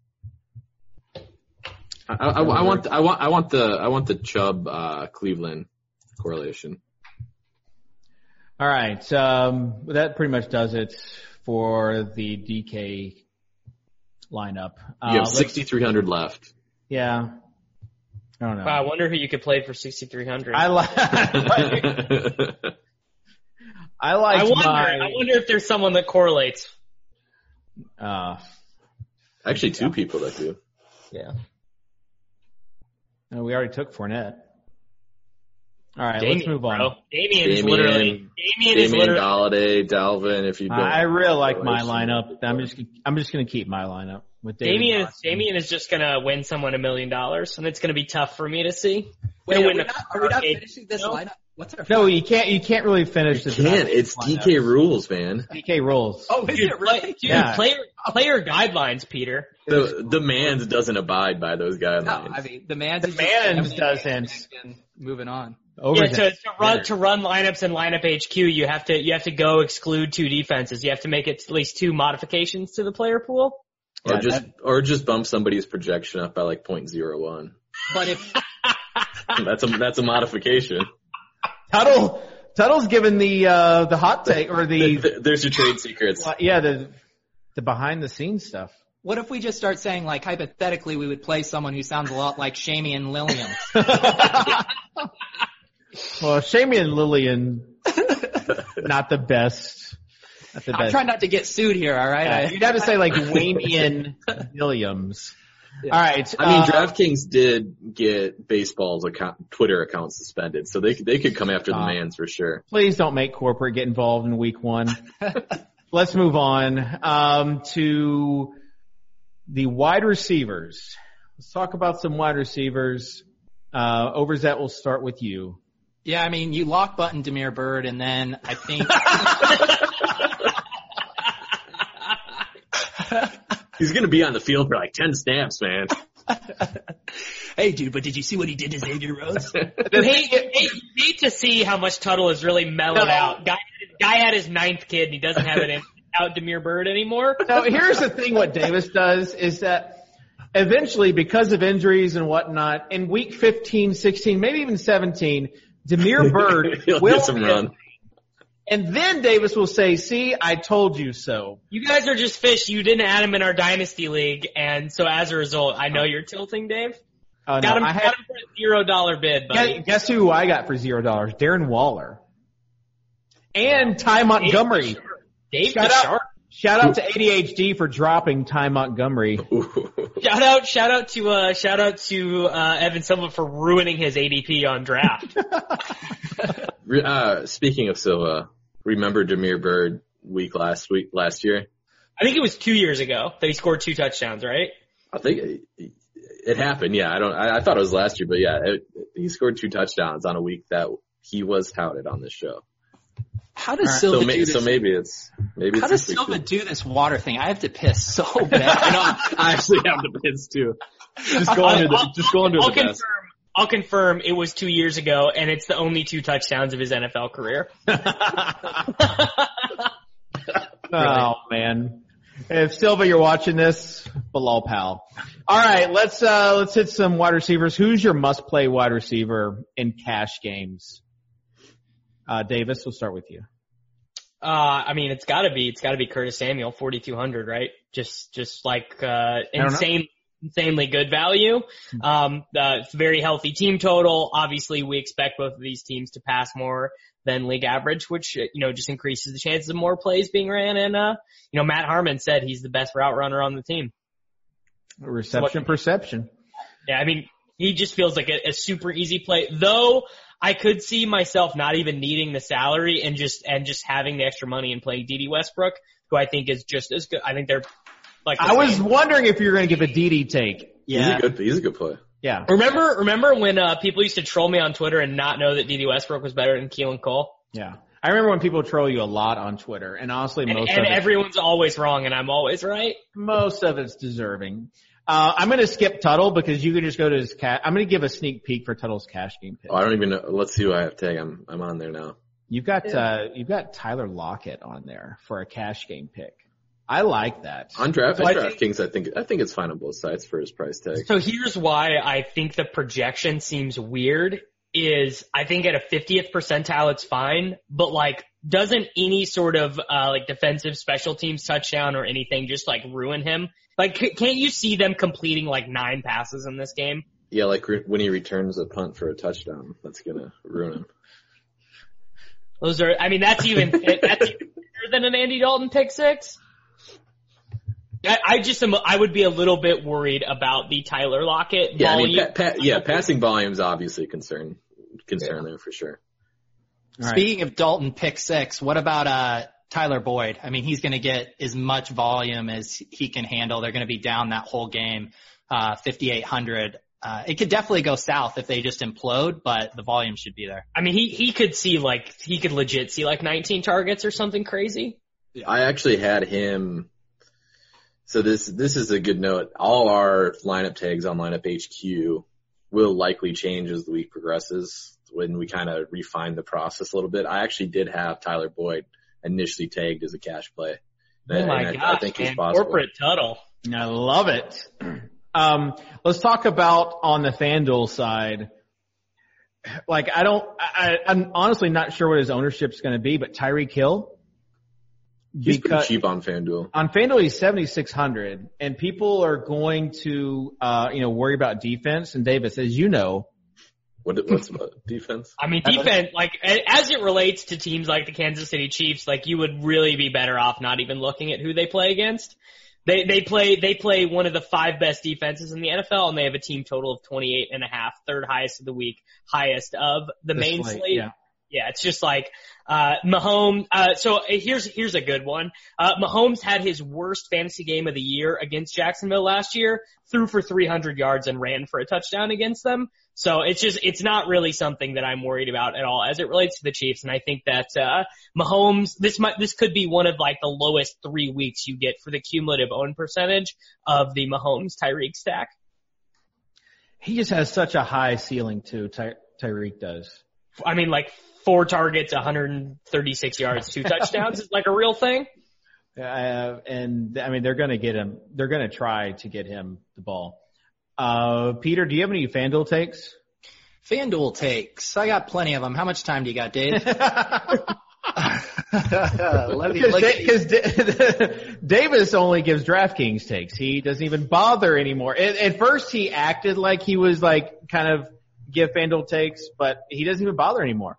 I, I, I want, I want, I want the, I want the Chubb, uh, Cleveland correlation. All right. Um, that pretty much does it for the DK lineup. Uh, You have 6,300 left. Yeah. I don't know. Wow, I wonder who you could play for 6,300. I like. I like. I wonder. My, I wonder if there's someone that correlates. uh, Actually, two people that do. Yeah. no, we already took Fournette. All right, Damien, let's move on. bro. Damien is Damien- literally. Damien is Damien literally. Golladay, Dalvin, if you don't. I really like my lineup. I'm just I'm just gonna keep my lineup with David Damien is Johnson. Damien is just gonna win someone a million dollars, and it's gonna be tough for me to see. Wait, are we the not, are we not arcade. finishing this No. lineup? What's our No, you can't. You can't really finish You this. can't. It's lineup. DK rules, man. DK rules. Oh, is Dude, it really? dude, Yeah. player player guidelines, Peter. The the man's doesn't abide by those guidelines. No, guidelines. I mean the man's The man's doesn't. and Moving on. Over yeah, to, to run to run lineups in lineup HQ, you have to you have to go exclude two defenses. You have to make it at least two modifications to the player pool. Or Yeah, just or just bump somebody's projection up by like point zero one. But if That's a that's a modification. Tuttle. Tuttle's given the uh the hot take or the There's your trade secrets. yeah the the behind the scenes stuff. what if we just start saying like hypothetically we would play someone who sounds a lot like Shamian Lillian? Well, Shamian Lillian, not the best. Not the I'm best. trying not to get sued here, all right? Yeah, I- you'd have to say like Waymian Williams. All right. I mean, uh, DraftKings did get baseball's account, Twitter account suspended, so they they could come after the Stop. man's for sure. please don't make corporate get involved in week one. Let's move on um, to the wide receivers. Let's talk about some wide receivers. Uh, Overzet, we'll start with you. yeah, I mean, you lock button Damiere Byrd, and then I think He's gonna be on the field for like ten snaps, man. hey, dude, but did you see what he did to Xavier Rhodes? You hate, hate, hate to see how much Tuttle is really mellowed No. out. Guy, guy had his ninth kid and he doesn't have it in, out Damiere Byrd anymore. Now, here's the thing what Davis does is that eventually, because of injuries and whatnot, in week 15, 16, maybe even 17, Damiere Byrd He'll will get some run. And then Davis will say, see, I told you so. You guys are just fish. You didn't add him in our dynasty league, and so as a result, I know you're tilting, Dave. Uh, Got no, him, I had, got him for a zero dollar bid, buddy. guess, guess who I got for zero dollars? Darren Waller. And Ty Montgomery. Dave Shout the out, Shark. shout out to ADHD for dropping Ty Montgomery. Shout out, shout out to, uh, shout out to, uh, Evan Silva for ruining his ADP on draft. Uh, speaking of Silva, remember Damiere Byrd week last week last year? I think it was two years ago that he scored two touchdowns, right? I think It happened, yeah. I don't. I, I thought it was last year, but yeah, it, he scored two touchdowns on a week that he was touted on this show. How does All right. Silva So, may, do this? so maybe it's maybe. how it's does Silva do this water thing? I have to piss so bad. I know. I actually have to piss too. Just go under the. Just go under I'll the confirm. desk. I'll confirm it was two years ago, and it's the only two touchdowns of his NFL career. Oh man. If Silva, you're watching this, Bilal pal. All right, let's uh let's hit some wide receivers. Who's your must play wide receiver in cash games? Uh Davis, we'll start with you. Uh, I mean, it's gotta be, it's gotta be Curtis Samuel, 4,200, right? Just, just like, uh, insane, insanely good value. Um, uh, it's a very healthy team total. Obviously, we expect both of these teams to pass more than league average, which, uh, you know, just increases the chances of more plays being ran. And, uh, you know, Matt Harmon said he's the best route runner on the team. Reception perception. Yeah, I mean, he just feels like a, a super easy play. Though I could see myself not even needing the salary and just and just having the extra money and playing Dede Westbrook, who I think is just as good. I think they're like. I was same. wondering if you were going to give a Dede take. He's a good. He's a good play. Yeah. Remember, remember when uh, people used to troll me on Twitter and not know that Dede Westbrook was better than Keelan Cole? Yeah. I remember when people troll you a lot on Twitter, and honestly, And, most and of it, everyone's always wrong, and I'm always right. most of it's deserving. Uh, I'm going to skip Tuttle because you can just go to his cat. I'm going to give a sneak peek for Tuttle's cash game pick. Oh, I don't even know. Let's see who I have tag. I'm I'm on there now. You've got uh, you've got Tyler Lockett on there for a cash game pick. I like that. On draft, So I think- DraftKings, I think I think it's fine on both sides for his price tag. So here's why I think the projection seems weird is I think at a 50th percentile it's fine, but like doesn't any sort of uh like defensive special teams touchdown or anything just like ruin him? Like c- can't you see them completing like nine passes in this game? Yeah, like re- when he returns a punt for a touchdown, that's gonna ruin him. Those are I mean that's even that's even better than an Andy Dalton pick six. I, I just am I would be a little bit worried about the Tyler Lockett Yeah, I mean, pa- pa- yeah, passing volume is obviously a concern concern there for sure. All right. Speaking of Dalton pick six, what about uh Tyler Boyd? I mean, he's going to get as much volume as he can handle. They're going to be down that whole game, uh, 5,800. Uh, it could definitely go south if they just implode, but the volume should be there. I mean, he he could see like he could legit see like 19 targets or something crazy. I actually had him. So this this is a good note. All our lineup tags on Lineup HQ will likely change as the week progresses when we kind of refine the process a little bit. I actually did have Tyler Boyd initially tagged as a cash play. Oh And my I, gosh, I think he's man. possible. Corporate Tuttle. I love it. Um, let's talk about on the FanDuel side. Like I don't, I, I'm honestly not sure what his ownership's going to be, but Tyreek Hill. He's pretty because cheap on FanDuel. on FanDuel he's 7600 and people are going to, uh, you know, worry about defense. And Davis, as you know, What what's about defense? I mean, defense, like, a- as it relates to teams like the Kansas City Chiefs, like, you would really be better off not even looking at who they play against. They, they play, they play one of the five best defenses in the NFL and they have a team total of 28 and a half, third highest of the week, highest of the this main slate, slate. Yeah. Yeah, it's just like uh Mahomes. Uh, so here's here's a good one. Uh, Mahomes had his worst fantasy game of the year against Jacksonville last year. Threw for 300 yards and ran for a touchdown against them. So it's just it's not really something that I'm worried about at all as it relates to the Chiefs. And I think that uh Mahomes this might this could be one of like the lowest three weeks you get for the cumulative own percentage of the Mahomes Tyreek stack. He just has such a high ceiling too. Ty- Tyreek does. I mean, like four targets, 136 yards, two touchdowns is like a real thing. Uh, and I mean, they're going to get him. They're going to try to get him the ball. Uh, Peter, do you have any FanDuel takes? FanDuel takes. I got plenty of them. How much time do you got, Dave? Let me look at Because Davis only gives DraftKings takes. He doesn't even bother anymore. At, at first, he acted like he was like kind of give FanDuel takes, but he doesn't even bother anymore.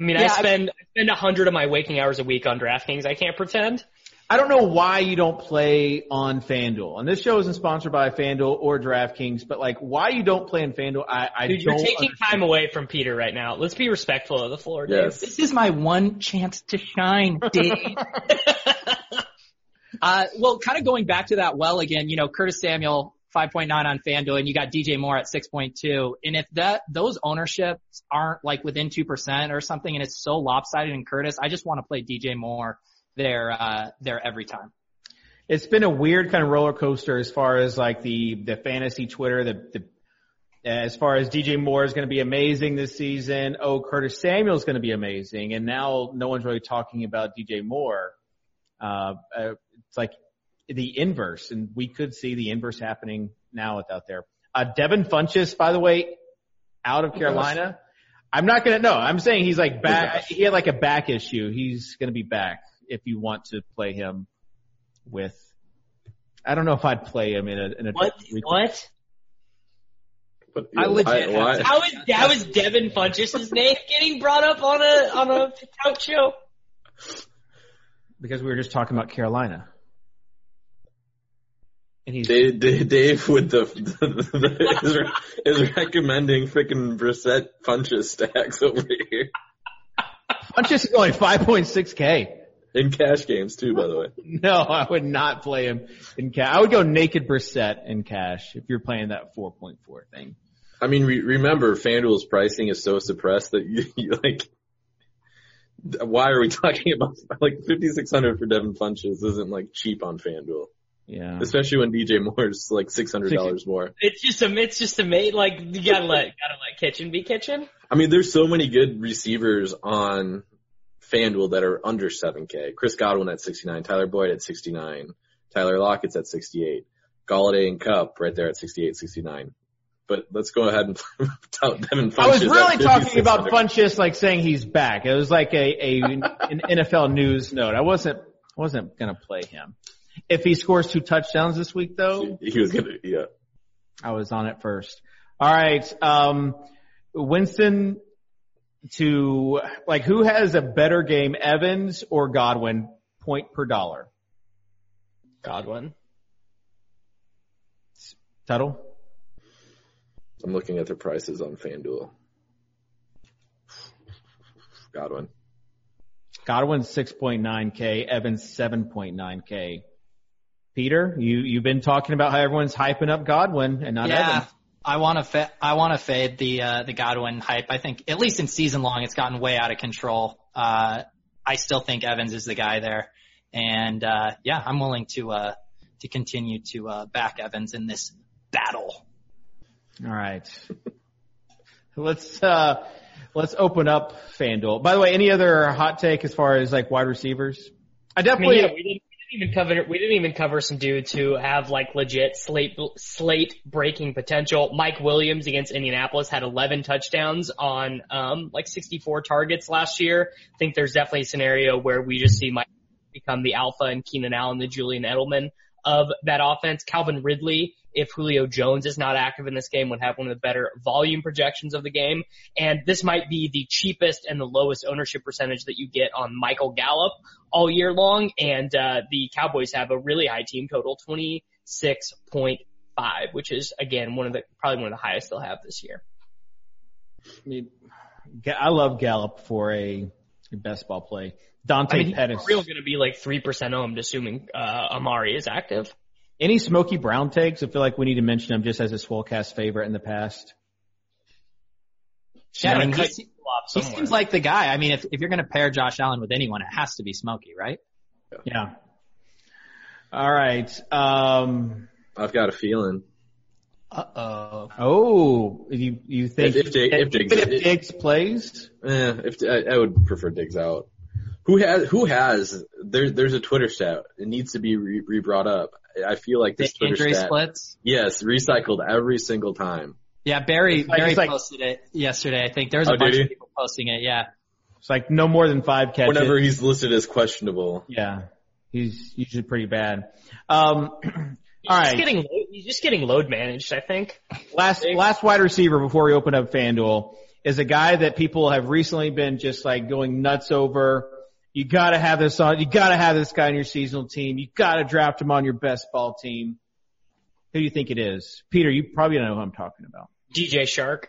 I mean, Yeah, I I- spend I spend a hundred of my waking hours a week on DraftKings. I can't pretend. I don't know why you don't play on FanDuel. And this show isn't sponsored by FanDuel or DraftKings, but like why you don't play on FanDuel, I, I Dude, don't you're taking understand. time away from Peter right now. Let's be respectful of the floor, Yes. This is my one chance to shine, Dave. uh, well, kind of going back to that well again, you know, Curtis Samuel, 5.9 on FanDuel, and you got DJ Moore at 6.2. And if that those ownerships aren't like within two percent or something, and it's so lopsided in Curtis, I just want to play DJ Moore there uh, there every time. It's been a weird kind of roller coaster as far as like the the fantasy Twitter, the, the as far as DJ Moore is going to be amazing this season. Oh, Curtis Samuel is going to be amazing, and now no one's really talking about DJ Moore. Uh, uh, it's like the inverse, and we could see the inverse happening now without there. Uh, Devin Funchess, by the way, out of Carolina. I'm not gonna no. I'm saying he's like back. He had like a back issue. He's gonna be back if you want to play him with. I don't know if I'd play him in a in a. What? What? But, I legit why- have to- How is how is Devin Funchess' name getting brought up on a on a talk show? Because we were just talking about Carolina. And he's Dave, Dave, Dave with the, the, the is, is recommending freaking Brissett Funchess stacks over here Funchess is only 5.6k. in cash games too, by the way. No, I would not play him in cash. I would go naked Brissett in cash if you're playing that 4.4 thing. I mean, re- remember FanDuel's pricing is so suppressed that you, you like. Why are we talking about like 5600 for Devin Funchess isn't like cheap on FanDuel, Yeah. especially when DJ Moore's like $600 more. It's just a it's just a mate like you gotta let gotta let kitchen be kitchen. I mean, there's so many good receivers on FanDuel that are under 7K. Chris Godwin at 69, Tyler Boyd at 69, Tyler Lockett's at 68, Golladay and Kupp right there at 68, 69. But let's go ahead and tout Devin Funchess. I was really talking about 5,600. Funchess like saying he's back. It was like a, a an NFL news note. I wasn't I wasn't gonna play him. If he scores two touchdowns this week though, He was gonna, yeah. I was on it first. All right. Um, Winston to like who has a better game, Evans or Godwin, point per dollar? Godwin. Tuttle? I'm looking at the prices on FanDuel. Godwin. Godwin 6.9k, Evans 7.9k. Peter, you you've been talking about how everyone's hyping up Godwin and not yeah, Evans. I want to fa- I want to fade the uh, the Godwin hype. I think at least in season long, it's gotten way out of control. Uh, I still think Evans is the guy there, and uh, yeah, I'm willing to uh, to continue to uh, back Evans in this battle. All right. let's uh let's open up FanDuel. By the way, any other hot take as far as like wide receivers? I I mean, definitely yeah, we didn't even cover we didn't even cover some dudes who have like legit slate slate breaking potential. Mike Williams against Indianapolis had 11 touchdowns on um like 64 targets last year. I think there's definitely a scenario where we just see Mike become the alpha and Keenan Allen the Julian Edelman of that offense. Calvin Ridley, if Julio Jones is not active in this game, would have one of the better volume projections of the game. And this might be the cheapest and the lowest ownership percentage that you get on Michael Gallup all year long. And uh, the Cowboys have a really high team total, 26.5, which is again one of the probably one of the highest they'll have this year. I mean, I love Gallup for a, best ball play. Dante I mean, Pettis. real going to be like three percent owned, assuming uh, Amari is active. Any Smokey Brown takes? I feel like we need to mention him just as a Swolecast favorite in the past. Yeah, I mean, Gotta he, se- he seems like the guy. I mean, if if you're going to pair Josh Allen with anyone, it has to be Smokey, right? Yeah. All right. Um, I've got a feeling. Uh oh. oh, you you think If- if Jake- if Diggs- if Diggs plays? Eh, if I, I would prefer Diggs out. Who has? Who has? There, there's a Twitter stat. It needs to be re, re brought up. I feel like The this Twitter injury stat. splits. Yes, recycled every single time. Yeah, Barry like- Barry like- posted it yesterday. I think there was a Oh, bunch of people posting it. Yeah. It's like no more than five catches. Whenever he's listed as questionable. Yeah, he's usually pretty bad. Um, He's all just right. getting lo- he's just getting load managed. I think. last last wide receiver before we open up FanDuel is a guy that people have recently been just like going nuts over. You gotta have this on. You gotta have this guy on your seasonal team. You gotta draft him on your best ball team. Who do you think it is? Peter, you probably don't know who I'm talking about. DJ Shark.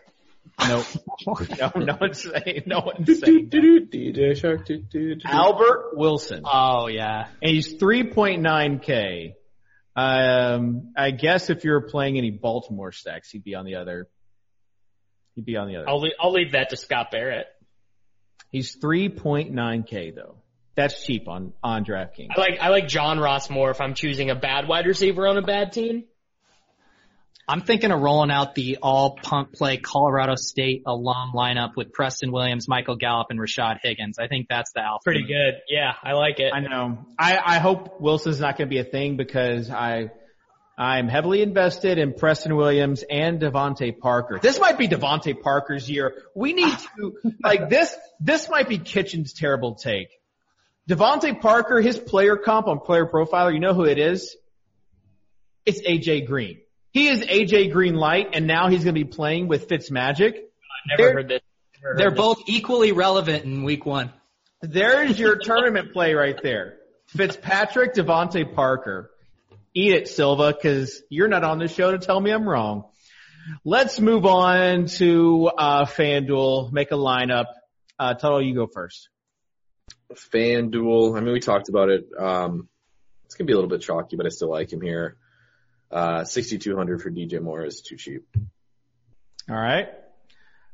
Nope. no, no one's saying. No one's saying. that. DJ Shark. do, do, do. Albert Wilson. Oh yeah. And he's 3.9K. Um, I guess if you're playing any Baltimore stacks, he'd be on the other. He'd be on the other. I'll leave, I'll leave that to Scott Barrett. He's 3.9k though. That's cheap on on DraftKings. I like I like John Ross more if I'm choosing a bad wide receiver on a bad team. I'm thinking of rolling out the all punt play Colorado State alum lineup with Preston Williams, Michael Gallup, and Rashard Higgins. I think that's the alpha. Pretty good. Yeah, I like it. I know. I, I hope Wilson's not going to be a thing because I I'm heavily invested in Preston Williams and DeVante Parker. This might be DeVante Parker's year. We need to like this. This might be Kitchen's terrible take. DeVante Parker, his player comp on Player Profiler, you know who it is? It's AJ Green. He is AJ Green light, and now he's going to be playing with Fitzmagic. Never They're- heard this. Never They're this. both equally relevant in week one. There's your tournament play right there. Fitzpatrick, DeVante Parker. Eat it, Silva, because you're not on this show to tell me I'm wrong. Let's move on to uh, FanDuel. Make a lineup. Uh, Tuttle, you go first. FanDuel. I mean, we talked about it. Um, it's gonna be a little bit chalky, but I still like him here. Uh, 6,200 for DJ Moore is too cheap. All right.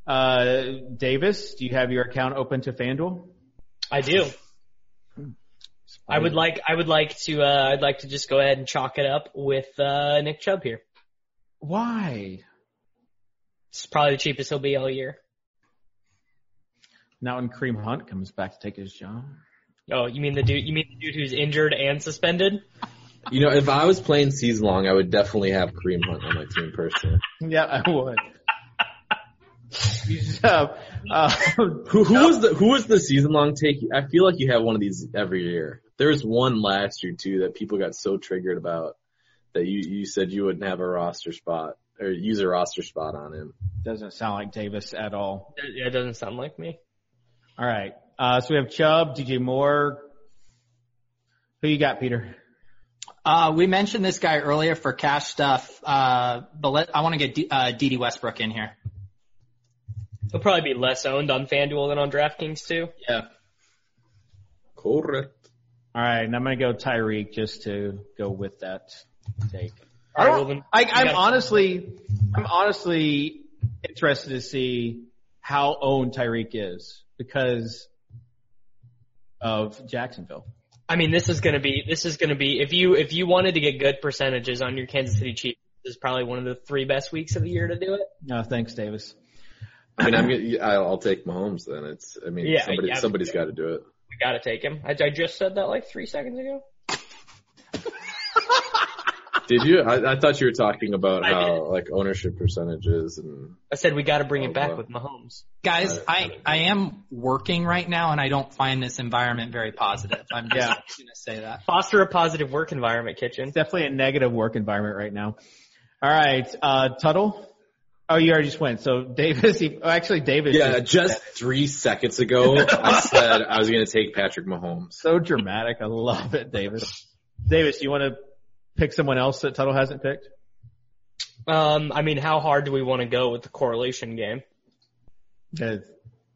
Uh, Davis, do you have your account open to FanDuel? I do. I would like I would like to uh I'd like to just go ahead and chalk it up with uh Nick Chubb here. Why? It's probably the cheapest he'll be all year. Not when Kareem Hunt comes back to take his job. Oh, you mean the dude you mean the dude who's injured and suspended? You know, if I was playing season long, I would definitely have Kareem Hunt on my team personally. Yeah, I would. You uh, Who, who was the who was the season long take? I feel like you have one of these every year. There was one last year too that people got so triggered about that you you said you wouldn't have a roster spot or use a roster spot on him. doesn't sound like Davis at all. Yeah, it doesn't sound like me. All right. Uh, so we have Chubb, DJ Moore. Who you got, Peter? Uh, we mentioned this guy earlier for cash stuff, uh, but let, I want to get D, uh, Dede Westbrook in here. He'll probably be less owned on FanDuel than on DraftKings too. Yeah. Correct. All right, and I'm gonna go Tyreek just to go with that take. All right, well then, I, I'm honestly, I'm honestly interested to see how owned Tyreek is because of Jacksonville. I mean, this is gonna be this is gonna be if you if you wanted to get good percentages on your Kansas City Chiefs, this is probably one of the three best weeks of the year to do it. No, thanks, Davis. I mean, I'm I'll I'll take Mahomes then. It's I mean, Yeah, somebody yeah. somebody's got to do it. We gotta take him. I, I just said that like three seconds ago. Did you? I, I thought you were talking about I how like ownership percentages and I said we gotta bring Oh, it back wow. with Mahomes. Guys, I- I, I am working right now and I don't find this environment very positive. I'm just Yeah. going to say that. Foster a positive work environment, Kitchen. It's definitely a negative work environment right now. All right, uh, Tuttle. Oh, you already just went. So Davis, he, oh, actually Davis. yeah. is Just three seconds ago, I said I was gonna take Patrick Mahomes. so dramatic. I love it, Davis. Davis, you want to pick someone else that Tuttle hasn't picked? Um, I mean, how hard do we want to go with the correlation game?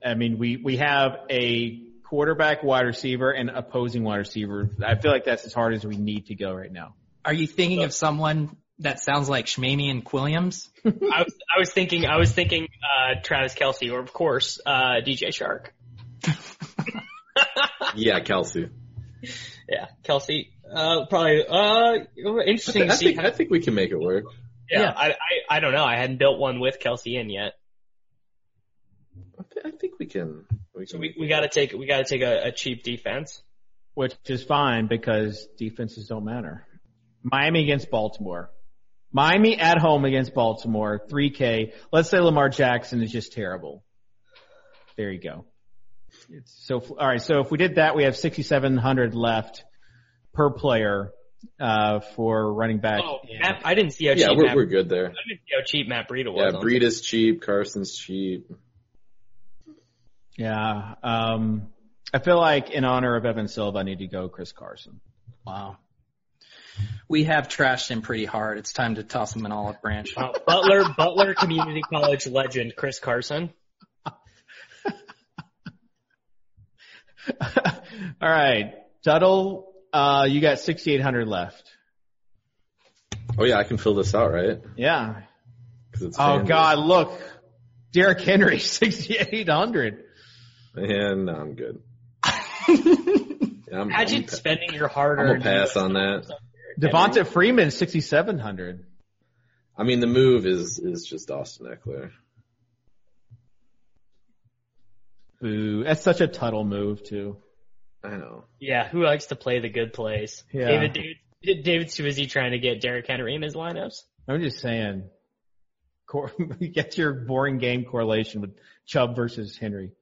I mean, we we have a quarterback, wide receiver, and opposing wide receiver. I feel like that's as hard as we need to go right now. Are you thinking of someone that sounds like Shmamy and Quilliams? I was I was thinking I was thinking uh Travis Kelce or of course uh DJ Chark. Yeah, Kelce. Yeah, Kelce. Uh, probably. Uh, interesting to I see. think I think we can make it work. yeah, yeah. I, I I don't know. I hadn't built one with Kelce in yet. I, thi- I think we can. We So we we got to take we got to take a, a cheap defense. which is fine because defenses don't matter. Miami against Baltimore. Miami at home against Baltimore, 3K. Let's say Lamar Jackson is just terrible. There you go. It's so, all right. So if we did that, we have 6,700 left per player, uh, for running back. Oh, Matt, I didn't see how yeah, cheap we're Matt, we're good there. I didn't see how cheap Matt Breida Yeah, was. on- Breed is cheap. Carson's cheap. yeah. Um, I feel like in honor of Evan Silva, I need to go Chris Carson. Wow. We have trashed him pretty hard. It's time to toss him an olive branch. Uh, Butler Butler Community College legend Chris Carson. All right. Tuttle, uh, you got 6,800 left. Oh yeah, I can fill this out, right? Yeah. it's Oh FanDuel. God, look, Derrick Henry, sixty-eight hundred. And no, I'm good. Yeah, I'm, Imagine I'm, spending your I'm hard-earned. gonna pass on that. Devonta Freeman, sixty-seven hundred. I mean, the move is is just Austin Ekeler. Boo! That's such a Tuttle move too. I know. Yeah, who likes to play the good plays? Yeah. David, David, David's too busy trying to get Derrick Henry in his lineups. I'm just saying. Cor- Get your boring game correlation with Chubb versus Henry.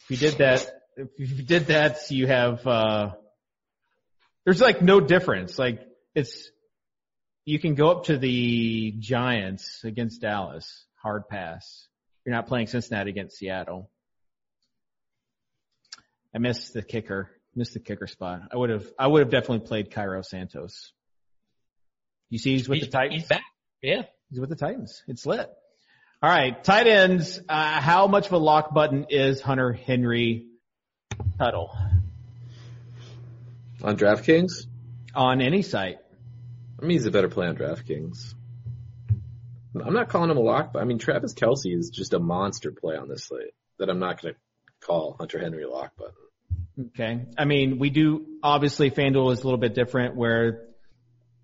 If you did that, if you did that, you have. uh There's like no difference. Like it's. You can go up to the Giants against Dallas, hard pass. You're not playing Cincinnati against Seattle. I missed the kicker. Missed the kicker spot. I would have. I would have definitely played Cairo Santos. You see, he's with He's- the Titans. He's back. Yeah. He's with the Titans. It's lit. All right, tight ends. Uh, how much of a lock button is Hunter Henry Tuttle On DraftKings, on any site? I mean, he's a better play on DraftKings. I'm not calling him a lock, but I mean, Travis Kelce is just a monster play on this slate that I'm not going to call Hunter Henry a lock button. Okay. I mean, we do obviously FanDuel is a little bit different where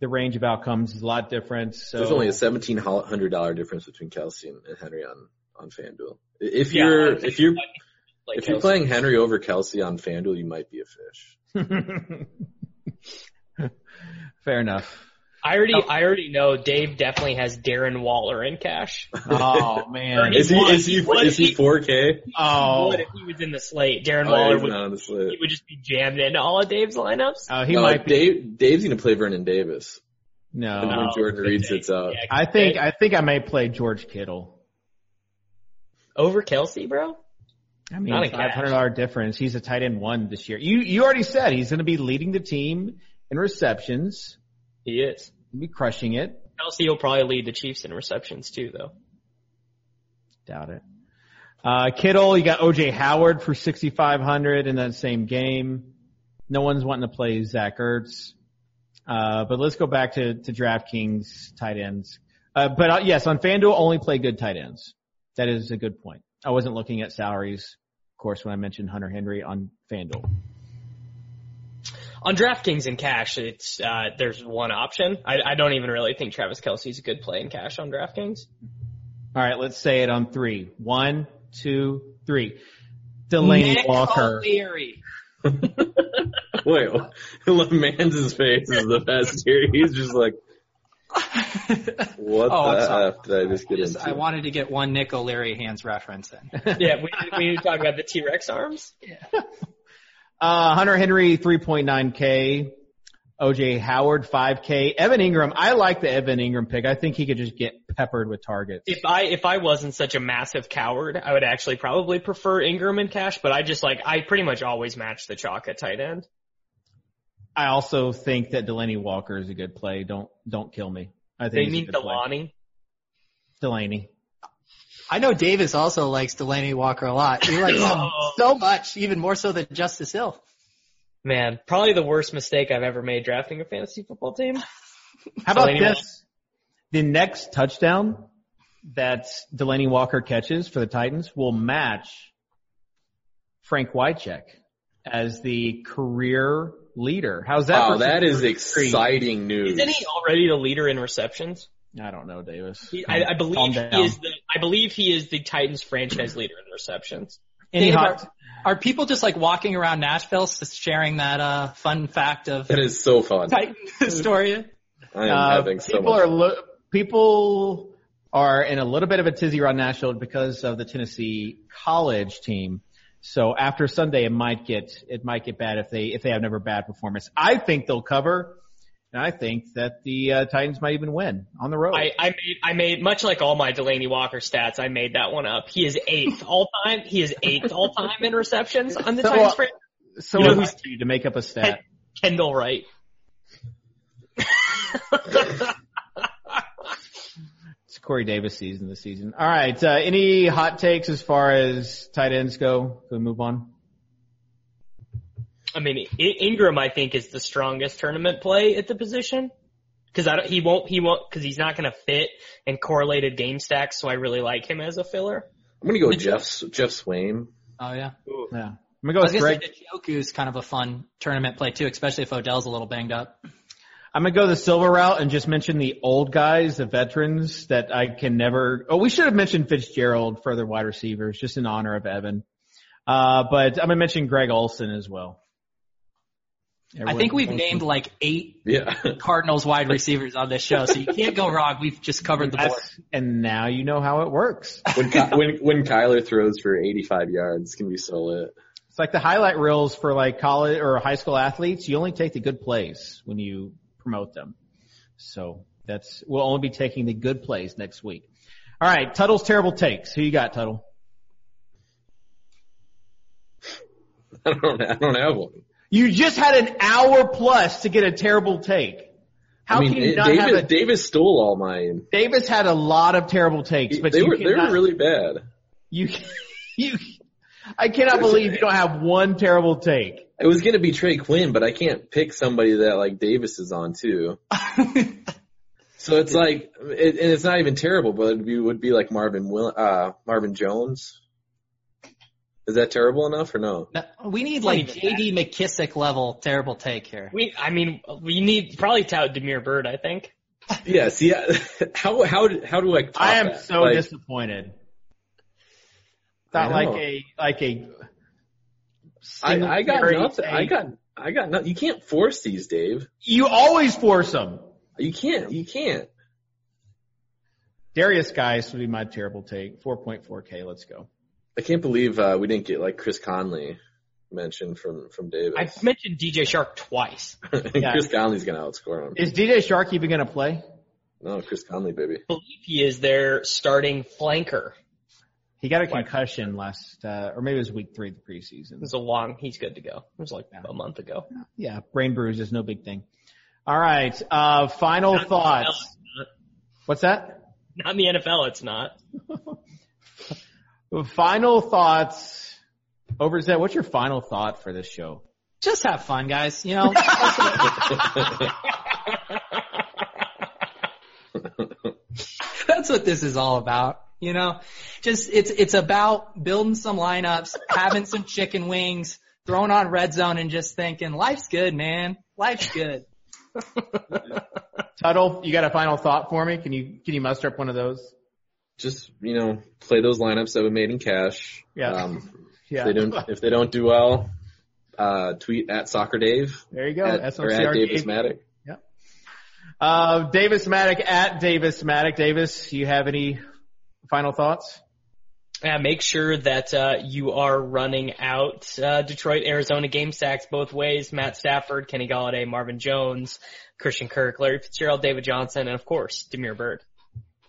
the range of outcomes is a lot different. So There's only a seventeen hundred dollar difference between Kelce and and Henry on on FanDuel. If Yeah, you're I if you're Like if you're playing Henry over Kelce on FanDuel, you might be a fish. fair enough. I already, I already know Dave definitely has Darren Waller in cash. Oh man. Is he would. is he Would is he he- four K? Oh, Would if he was in the slate, Darren Oh, Waller he's would, not on the he would just be jammed into all of Dave's lineups. oh, he No, might uh, be. Dave Dave's gonna play Vernon Davis. No, And when Jordan oh, Reed sits out. Yeah, I think I think I may play George Kittle. over Kelce, bro. I mean, Not in five hundred dollar difference. He's a tight end one this year. You you already said he's going to be leading the team in receptions. He is. He'll be crushing it. Kelce will probably lead the Chiefs in receptions too, though. Doubt it. Uh, Kittle, you got OJ Howard for sixty five hundred in that same game. No one's wanting to play Zach Ertz. Uh, but let's go back to to DraftKings tight ends. Uh, but uh, yes, on FanDuel, only play good tight ends. That is a good point. I wasn't looking at salaries, of course, when I mentioned Hunter Henry on FanDuel. On DraftKings and cash, it's uh, there's one option. I, I don't even really think Travis Kelce's a good play in cash on DraftKings. All right, let's say it on three. One, two, three. Delanie Nick Walker. O'Leary. Wait, Mans' face is the best here. He's just like, what Oh, I'm the sorry. f did I just get Just- into? I wanted to get one Nick O'Leary hands reference in. yeah, we we need to talk about the T Rex arms. Uh, Hunter Henry, 3.9K. OJ Howard, 5K. Evan Engram, I like the Evan Engram pick. I think he could just get peppered with targets. If I if I wasn't such a massive coward, I would actually probably prefer Engram in cash. But I just like I pretty much always match the chalk at tight end. I also think that Delanie Walker is a good play. Don't, don't kill me. I think They need good play. Delanie. I know Davis also likes Delanie Walker a lot. He likes him so much, even more so than Justice Hill. Man, probably the worst mistake I've ever made drafting a fantasy football team. How about Delanie this? The next touchdown that Delanie Walker catches for the Titans will match Frank Wycheck as the career leader. How's that? Wow, that is exciting news. Isn't he already the leader in receptions? I don't know, Davis. He, I, I believe he is the I believe he is the Titans franchise leader in receptions. Any Dave, hot? Are people just like walking around Nashville s- sharing that uh fun fact of That is so fun. Titan historian? I am Uh, having so people much. are lo- people are in a little bit of a tizzy around Nashville because of the Tennessee college team. So after Sunday, it might get it might get bad if they if they have another bad performance. I think they'll cover, and I think that the uh, Titans might even win on the road. I, I made I made much like all my Delanie Walker stats. I made that one up. He is eighth all time. He is eighth all time in receptions on the So, Titans uh, franchise. so you know who's- you to make up a stat. Kendall Wright. It's Corey Davis season this season. All right. Uh, any hot takes as far as tight ends go? Can we move on? I mean, Engram I think is the strongest tournament play at the position. because I don't, he won't he won't because he's not going to fit in correlated game stacks. So I really like him as a filler. I'm gonna go with Geoff Geoff Swaim. Oh yeah. Yeah. I'm gonna go I was with gonna Greg. say Njoku's kind of a fun tournament play too, especially if Odell's a little banged up. I'm gonna go the silver route and just mention the old guys, the veterans that I can never. Oh, we should have mentioned Fitzgerald for other wide receivers, just in honor of Evan. Uh, but I'm gonna mention Greg Olsen as well. I think we've named like eight Yeah. Cardinals wide receivers on this show, so you can't go wrong. We've just covered the board. And now you know how it works. when Ky- when when Kyler throws for 85 yards, it's gonna be so lit. It's like the highlight reels for like college or high school athletes. You only take the good plays when you promote them. So that's, we'll only be taking the good plays next week. All right. Tuttle's terrible takes. Who you got, Tuttle? I don't I don't have one. You just had an hour plus to get a terrible take. How I mean, can you not Davis have a, Davis stole all mine. Davis had a lot of terrible takes, but they you were they were really bad. you, you, I cannot believe you don't have one terrible take. It was gonna be Trey Quinn, but I can't pick somebody that like Davis is on too. So it's like, it, and it's not even terrible, but it be, would be like Marvin Will, uh, Marvin Jones. Is that terrible enough or no? No, We need like Don't J.D. McKissic level terrible take here. We I mean we need probably tout Damiere Byrd. I think. Yes. Yeah. How how do- how do I? top I am that? so Like, disappointed. Not like a, like a, I, I got Singletary nothing. I got I got nothing. You can't force these, Dave. You always force them. You can't. You can't. Derrius Guice would be my terrible take. 4.4K. Let's go. I can't believe uh, we didn't get like Chris Conley mentioned from from Davis. I've mentioned DJ Chark twice. Yeah. Chris Conley's gonna outscore him. Is DJ Chark even going to play? No, Chris Conley, baby. I believe he is their starting flanker. He got a concussion last, uh, or maybe it was week three of the preseason. It was a long. He's good to go. It was like a month ago. Yeah, brain bruise is no big thing. All right. Uh, final Not thoughts. NFL, What's that? Not in the NFL. It's not. Final thoughts. Overzet, what's your final thought for this show? Just have fun, guys. You know, that's what this is all about. You know, just it's it's about building some lineups, having some chicken wings, throwing on red zone, and just thinking life's good, man. Life's good. Tuttle, you got a final thought for me? Can you can you muster up one of those? Just you know, play those lineups that we made in cash. Yeah. Um, Yeah. if they don't, if they don't do well, uh, tweet at Soccer Dave there you go. at, or at Davis Dave. Mattek. Uh, Davis Mattek at Davis Mattek. Davis, you have any final thoughts? Yeah, make sure that uh, you are running out uh, Detroit, Arizona game stacks both ways. Matt Stafford, Kenny Golladay, Marvin Jones, Christian Kirk, Larry Fitzgerald, David Johnson, and of course Damiere Byrd.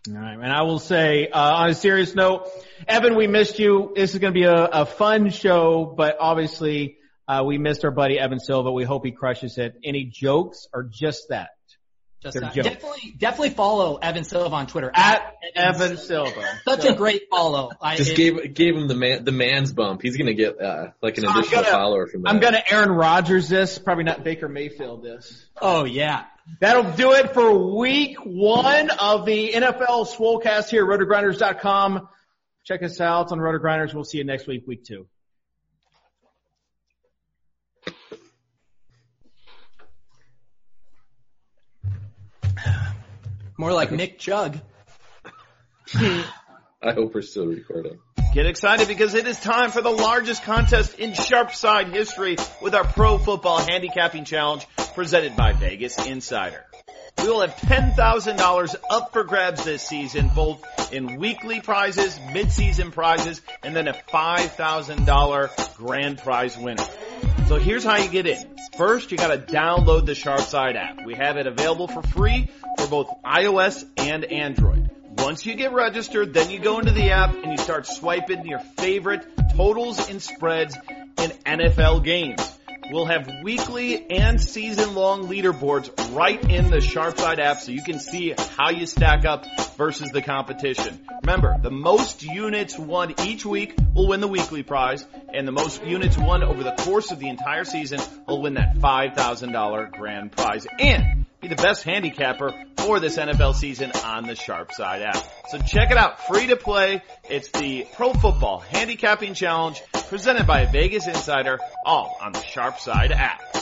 All right, and I will say, uh, on a serious note, Evan, we missed you. This is going to be a, a fun show, but obviously, uh, we missed our buddy Evan Silva. We hope he crushes it. Any jokes or just that? Just that. definitely definitely follow Evan Silva on Twitter At Evan Silva. Such a great follow. I, Just it- gave gave him the man the man's bump. He's gonna get uh, like an I'm additional gonna- follower from that. I'm going to Aaron Rodgers this, probably not Baker Mayfield this. oh yeah. That'll do it for week one of the NFL Swolecast here at rotogrinders.com. Check us out on Rotogrinders. We'll see you next week, week two. More like Nick Chug. I hope we're still recording. Get excited because it is time for the largest contest in Sharpside history with our Pro Football Handicapping Challenge presented by Vegas Insider. We will have $10,000 up for grabs this season, both in weekly prizes, mid-season prizes, and then a $5,000 grand prize winner. So here's how you get in. First, you gotta download the Sharpside app. We have it available for free for both iOS and Android. Once you get registered, then you go into the app and you start swiping your favorite totals and spreads in NFL games. We'll have weekly and season long leaderboards right in the Sharpside app so you can see how you stack up versus the competition. Remember, the most units won each week will win the weekly prize and the most units won over the course of the entire season will win that $5,000 grand prize and be the best handicapper for this NFL season on the Sharpside app. So check it out. Free to play. It's the Pro Football Handicapping Challenge presented by Vegas Insider, all on the Sharp Side app.